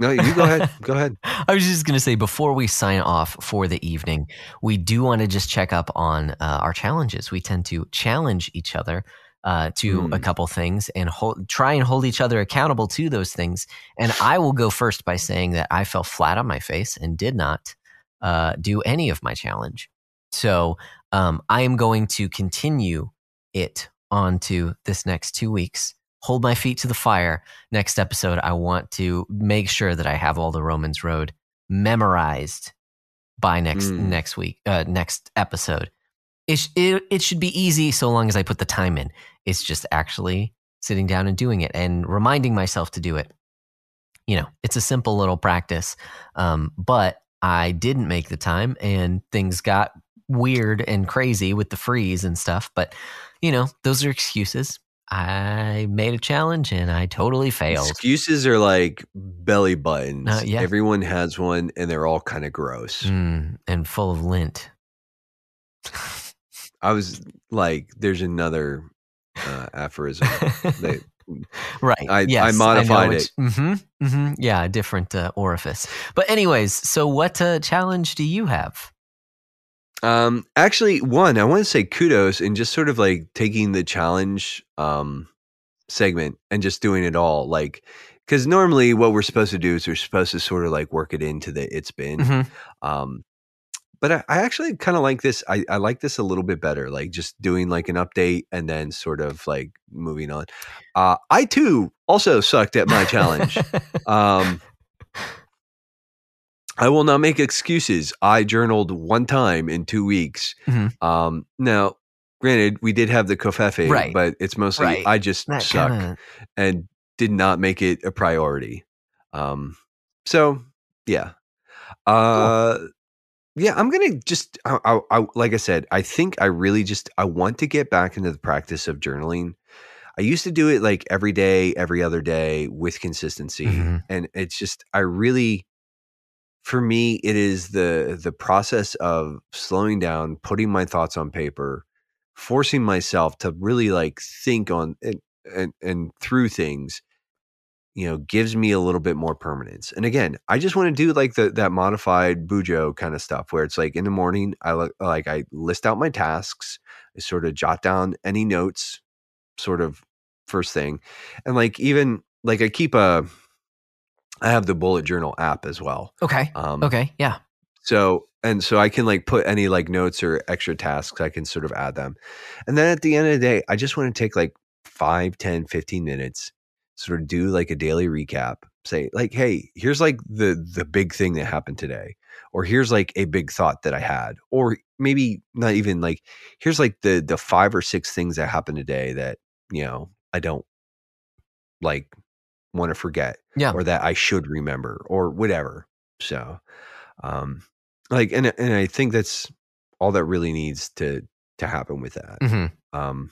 no, you go ahead, go ahead. I was just going to say before we sign off for the evening, we do want to just check up on uh, our challenges. We tend to challenge each other uh, to a Mm. couple things and hold, try and hold each other accountable to those things. And I will go first by saying that I fell flat on my face and did not uh, do any of my challenge. So um, I am going to continue it on to this next two weeks. Hold my feet to the fire next episode, I want to make sure that I have all the Romans Road memorized by next Mm. next week, uh, next episode. It, it it should be easy so long as I put the time in. It's just actually sitting down and doing it and reminding myself to do it. You know, it's a simple little practice, um, but I didn't make the time, and things got weird and crazy with the freeze and stuff. But you know, those are excuses. I made a challenge and I totally failed. Excuses are like belly buttons. Uh, yeah. Everyone has one, and they're all kind of gross. Mm, and full of lint. I was like, "There's another uh, aphorism." They, right. I- I modified it. hmm hmm Yeah, a different uh, orifice. But anyways, so what uh, challenge do you have? Um, actually, one, I want to say kudos and just sort of like taking the challenge um segment and just doing it all. Like, because normally what we're supposed to do is we're supposed to sort of like work it into the it's been. Mhm. Um, but I, I actually kind of like this. I, I like this a little bit better. Like just doing like an update and then sort of like moving on. Uh, I too also sucked at my challenge. Um, I will not make excuses. I journaled one time in two weeks. Mhm. Um, now, granted, we did have the covfefe, Right. but it's mostly Right. I just That suck kinda- and did not make it a priority. Um, so yeah, uh, yeah, I'm gonna just, I, I, I, like I said, I think I really just I want to get back into the practice of journaling. I used to do it like every day, every other day with consistency, Mhm. and it's just I really, for me, it is the the process of slowing down, putting my thoughts on paper, forcing myself to really like think on and and, and through things you know gives me a little bit more permanence and again i just want to do like the that modified bujo kind of stuff where it's like in the morning i li- like i list out my tasks i sort of jot down any notes sort of first thing and like even like i keep a i have the bullet journal app as well Okay. um Okay. Yeah. so and so I can like put any like notes or extra tasks, I can sort of add them. And then at the end of the day, I just want to take like 5, 10, 15 minutes, sort of do like a daily recap. Say, like, hey, here's like the the big thing that happened today. Or here's like a big thought that I had. Or maybe not even like here's like the the five or six things that happened today that, you know, I don't like want to forget Yeah. or that I should remember or whatever. So, um, like, and and I think that's all that really needs to to happen with that. hmm Um,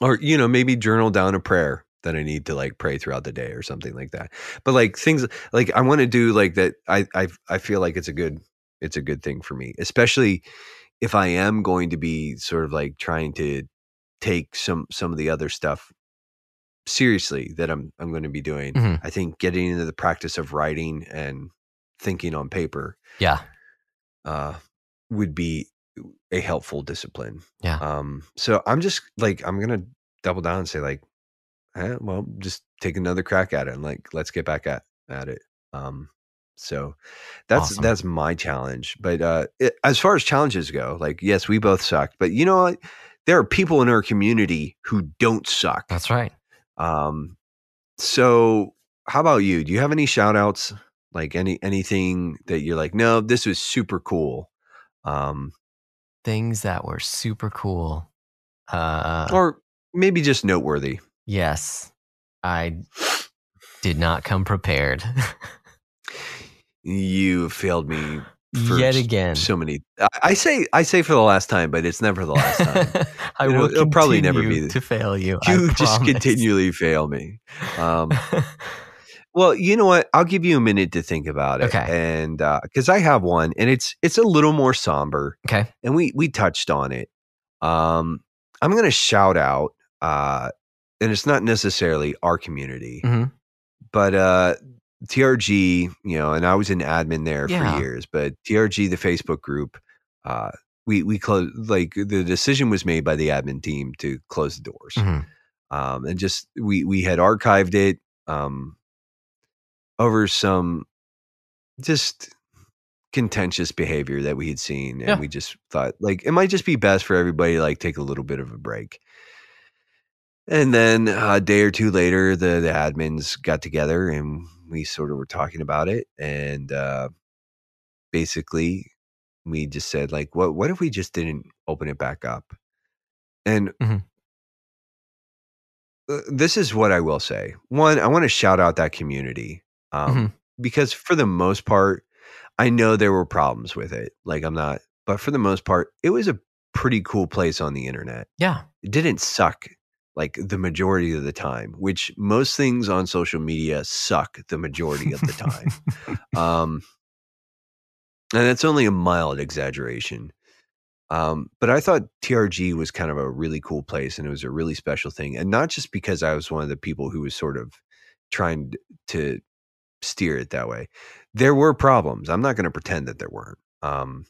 or you know, maybe journal down a prayer that I need to like pray throughout the day or something like that. But like things like I want to do like that. I I I feel like it's a good it's a good thing for me, especially if I am going to be sort of like trying to take some some of the other stuff seriously that I'm I'm going to be doing. Mhm. I think getting into the practice of writing and thinking on paper Yeah. uh, would be a helpful discipline. Yeah. Um, so I'm just like I'm gonna double down and say like, eh, well, just take another crack at it and like let's get back at at it. Um, so that's Awesome. that's my challenge. But uh, it, as far as challenges go, like yes, we both sucked, but you know what? There are people in our community who don't suck. That's right. Um, so how about you? Do you have any shout outs? Like any anything that you're like, no, this was super cool. Um, Things that were super cool. Uh, or maybe just noteworthy. Yes. I did not come prepared. You failed me Yet again. so many. I- I say I say for the last time, but it's never the last time. I It'll- will it'll probably never be- to fail you. I you just promise. continually fail me. Um, well, you know what? I'll give you a minute to think about it. Okay. And because I have one, and it's it's a little more somber. okay. and we we touched on it. Um, I'm going to shout out, uh, and it's not necessarily our community, Mhm. but uh, TRG, you know, and I was an admin there Yeah. for years, but TRG, the Facebook group, uh, we we closed like the decision was made by the admin team to close the doors, Mhm. um, and just we we had archived it um, over some just contentious behavior that we had seen and Yeah. we just thought like it might just be best for everybody to like take a little bit of a break and then a day or two later the the admins got together and we sort of were talking about it and uh basically we just said like what what if we just didn't open it back up and Mhm. uh, this is what i will say one i want to shout out that community um Mhm. because for the most part I know there were problems with it. Like I'm not, but for the most part, it was a pretty cool place on the internet. Yeah. It didn't suck like the majority of the time, which most things on social media suck the majority of the time. um, and that's only a mild exaggeration. Um, but I thought TRG was kind of a really cool place and it was a really special thing. And not just because I was one of the people who was sort of trying to steer it that way. There were problems. I'm not going to pretend that there weren't. Um,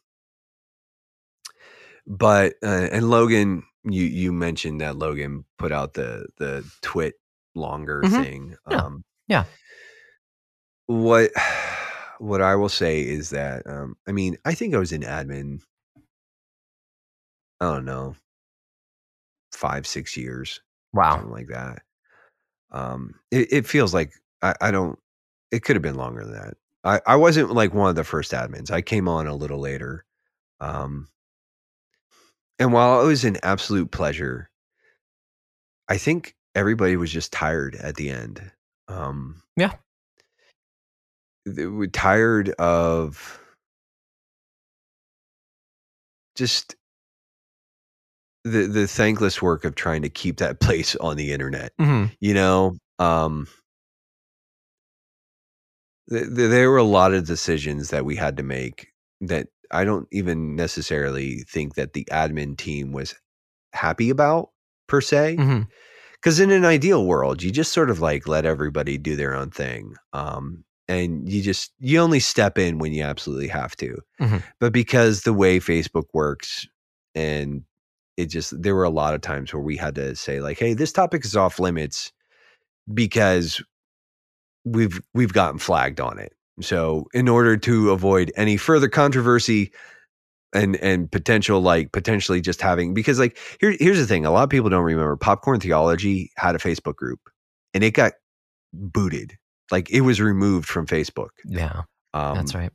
but uh, and Logan, you you mentioned that Logan put out the the twit longer Mhm. thing. Yeah. Um, Yeah. What what I will say is that um, I mean I think I was in admin. I don't know, five six years Wow. something like that. Um, it, it feels like I, I don't. It could have been longer than that. I, I wasn't like one of the first admins. I came on a little later. Um, and while it was an absolute pleasure, I think everybody was just tired at the end. Um, Yeah. they were tired of just the the thankless work of trying to keep that place on the internet hmm you know um th- th- there were a lot of decisions that we had to make that i don't even necessarily think that the admin team was happy about per se because in an ideal world you just sort of like let everybody do their own thing um and you just you only step in when you absolutely have to. Mhm. but because the way facebook works and it just there were a lot of times where we had to say like hey this topic is off limits because we've we've gotten flagged on it so in order to avoid any further controversy and and potential like potentially just having because like here, here's the thing a lot of people don't remember popcorn theology had a facebook group and it got booted like it was removed from facebook Yeah. um, That's right.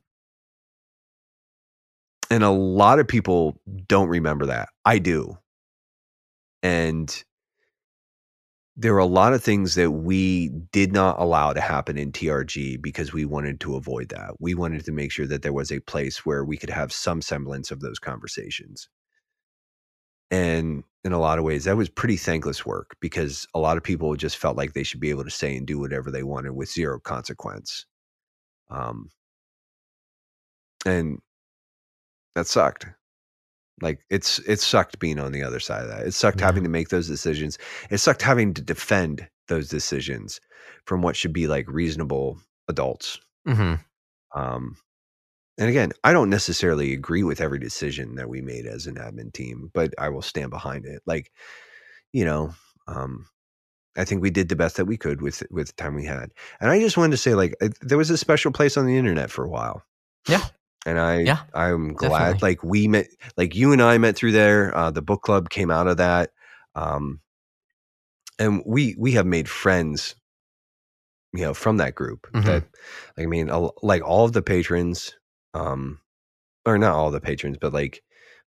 and a lot of people don't remember that i do and there were a lot of things that we did not allow to happen in trg because we wanted to avoid that. We wanted to make sure that there was a place where we could have some semblance of those conversations. And in a lot of ways that was pretty thankless work because a lot of people just felt like they should be able to say and do whatever they wanted with zero consequence. Um and that sucked like it's it sucked being on the other side of that. It sucked Yeah. having to make those decisions. It sucked having to defend those decisions from what should be like reasonable adults. Hmm um and again i don't necessarily agree with every decision that we made as an admin team but i will stand behind it. Like you know um i think we did the best that we could with with the time we had. And i just wanted to say like there was a special place on the internet for a while. Yeah. And i Yeah, i'm glad definitely. like we met like you and i met through there uh the book club came out of that um and we we have made friends you know from that group Mhm. that i mean like all of the patrons um or not all the patrons but like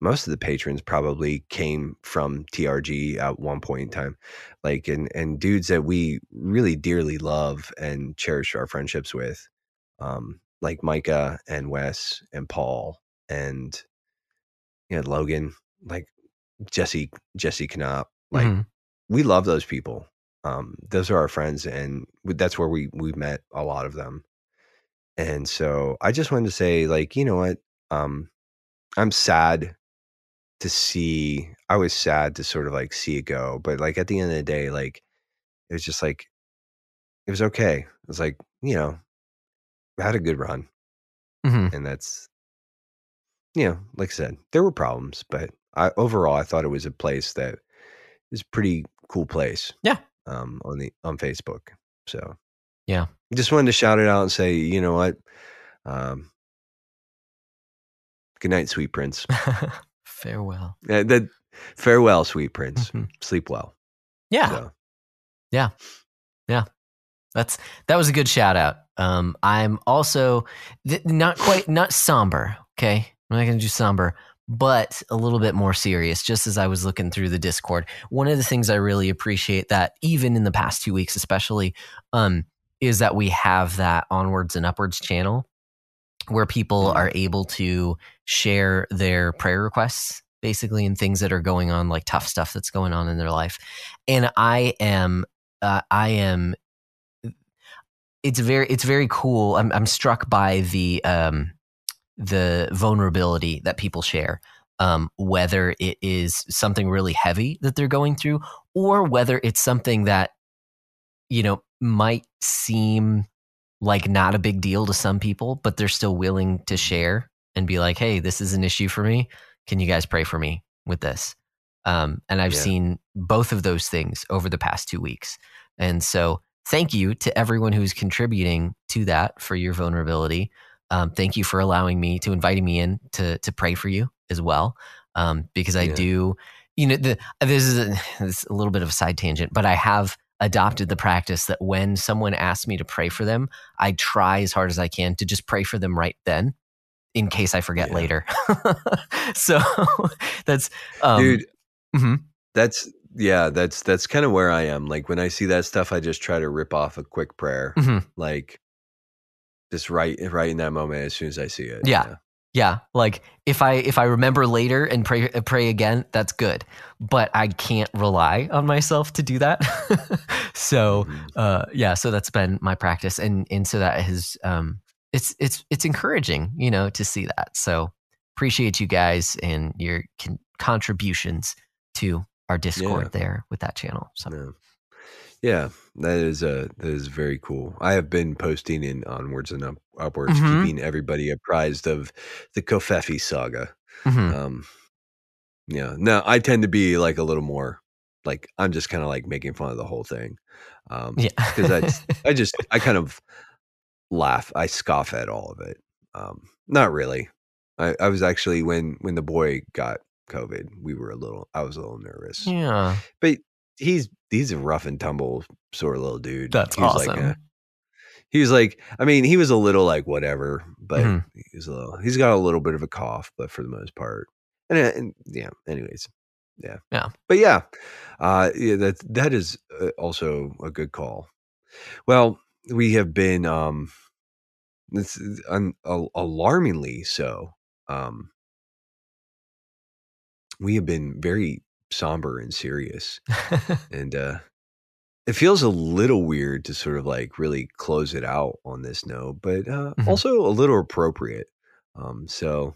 most of the patrons probably came from trg at one point in time like and and dudes that we really dearly love and cherish our friendships with um like micah and wes and paul and you know logan like jesse jesse knop like Mhm. we love those people. Um, those are our friends, and that's where we we met a lot of them. And so I just wanted to say, like, you know what? Um, I'm sad to see. I was sad to sort of like see it go, but like at the end of the day, like it was just like it was okay. It was like you know, had a good run, Mhm. and that's you know, like I said, there were problems, but I overall I thought it was a place that is a pretty cool place. Yeah. Um, on the on Facebook. So Yeah. just wanted to shout it out and say, you know what? Um, good night, sweet prince. Farewell. Uh, that farewell, sweet prince. Mhm. Sleep well. Yeah. So, That's that was a good shout out. Um, I'm also th- not quite not somber. Okay, I'm not going to do somber, but a little bit more serious. Just as I was looking through the Discord, one of the things I really appreciate that even in the past two weeks, especially, um, is that we have that onwards and upwards channel where people Mhm. are able to share their prayer requests basically and things that are going on like tough stuff that's going on in their life and i am uh, i am it's very it's very cool. I'm I'm struck by the um the vulnerability that people share. Um, whether it is something really heavy that they're going through, or whether it's something that you know might seem like not a big deal to some people, but they're still willing to share and be like, "Hey, this is an issue for me. Can you guys pray for me with this?" Um, and I've Yeah. seen both of those things over the past two weeks, and so thank you to everyone who's contributing to that for your vulnerability. Um, thank you for allowing me to inviting me in to to pray for you as well, um, because I Yeah. do. You know, the, this is a, this is a little bit of a side tangent, but I have adopted the practice that when someone asks me to pray for them, I try as hard as I can to just pray for them right then, in case I forget Yeah. later. so that's um, dude, mhm. that's yeah, that's that's kind of where I am. Like when I see that stuff, I just try to rip off a quick prayer, Mhm. like just right right in that moment as soon as I see it. Yeah. Yeah, like if I if I remember later and pray pray again, that's good. But I can't rely on myself to do that. so Mhm. uh, yeah, so that's been my practice, and and so that has um, it's it's it's encouraging, you know, to see that. So appreciate you guys and your con- contributions to our Discord Yeah. there with that channel. So Yeah. Yeah, that is uh that is very cool. I have been posting in onwards and up, upwards, Mhm. keeping everybody apprised of the Covfefe saga. Mhm. Um, yeah. No, I tend to be like a little more like I'm just kind of like making fun of the whole thing. Um, yeah, because I I just I kind of laugh, I scoff at all of it. Um, not really. I, I was actually when when the boy got COVID, we were a little. I was a little nervous, yeah, but he's he's a rough and tumble sort of little dude. that's he awesome. Like a, he was like, I mean, he was a little like whatever, but Mhm. he's a little. He's got a little bit of a cough, but for the most part, and, uh, and yeah. Anyways, yeah, Yeah. But yeah, uh, yeah, that that is uh, also a good call. Well, we have been um, un, alarmingly so. Um, we have been very somber and serious. and uh it feels a little weird to sort of like really close it out on this note, but uh, Mhm. also a little appropriate. Um, so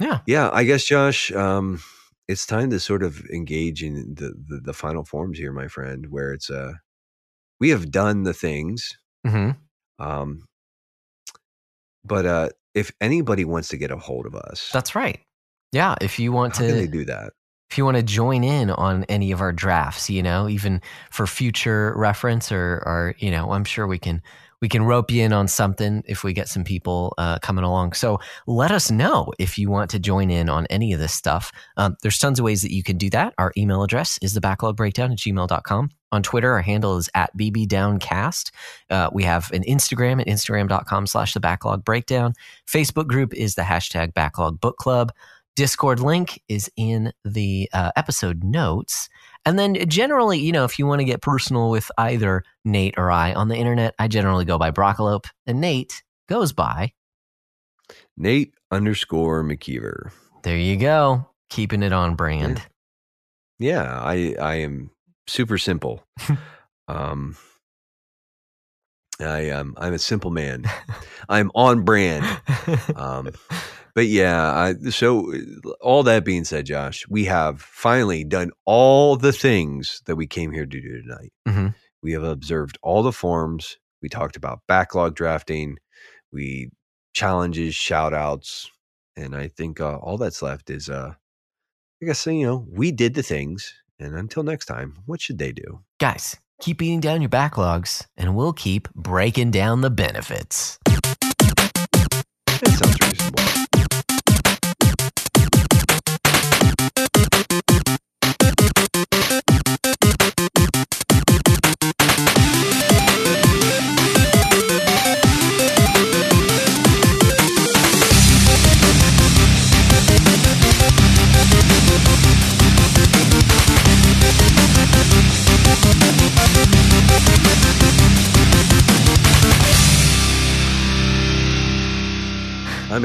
yeah. yeah, I guess Josh, um, it's time to sort of engage in the, the the final forms here, my friend, where it's uh we have done the things. hmm Um, but uh, if anybody wants to get a hold of us, That's right. Yeah. If you want how can they to, do that? if you want to join in on any of our drafts, you know, even for future reference or, or, you know, I'm sure we can, we can rope you in on something if we get some people uh, coming along. So let us know if you want to join in on any of this stuff. Um, there's tons of ways that you can do that. Our email address is the backlog breakdown at gmail.com. On Twitter, our handle is at bbdowncast. Uh, we have an Instagram at instagram.com slash the backlog breakdown. Facebook group is the hashtag backlog book club. Discord link is in the uh, episode notes. And then generally, you know, if you want to get personal with either Nate or I on the internet, I generally go by Broccolope, and Nate goes by. Nate underscore McKeever. There you go, keeping it on brand. Yeah, I I am super simple. um, I am I'm a simple man. I'm on brand. Um, but yeah, I, so all that being said, Josh, we have finally done all the things that we came here to do tonight. Mhm. We have observed all the forms. We talked about backlog drafting. We challenges, shout outs, and I think uh, all that's left is uh, I guess you know we did the things. And until next time, what should they do? Guys, keep eating down your backlogs, and we'll keep breaking down the benefits.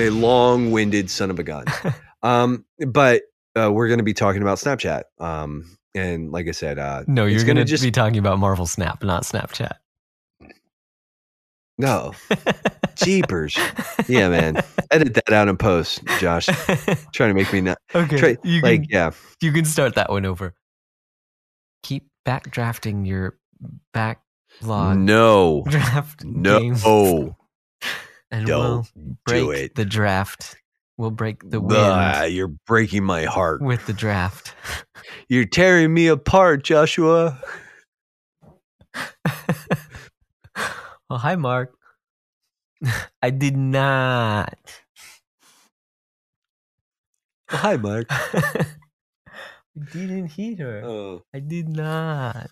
A long-winded son of a gun. um, but uh, we're going to be talking about Snapchat. Um, and like I said, uh, No, you're going to just be talking about Marvel Snap, not Snapchat. no jeepers. Yeah, man. Edit that out in post, Josh. Trying to make me not okay, try, you like can yeah. you can start that one over. Keep backdrafting your backlog No, draft no, and don't we'll break do it. the draft. We'll break the wind Ah, you're breaking my heart. with the draft. You're tearing me apart, Joshua. oh, hi, Mark. I did not. Oh, hi, Mark. I didn't hit her. Oh. I did not.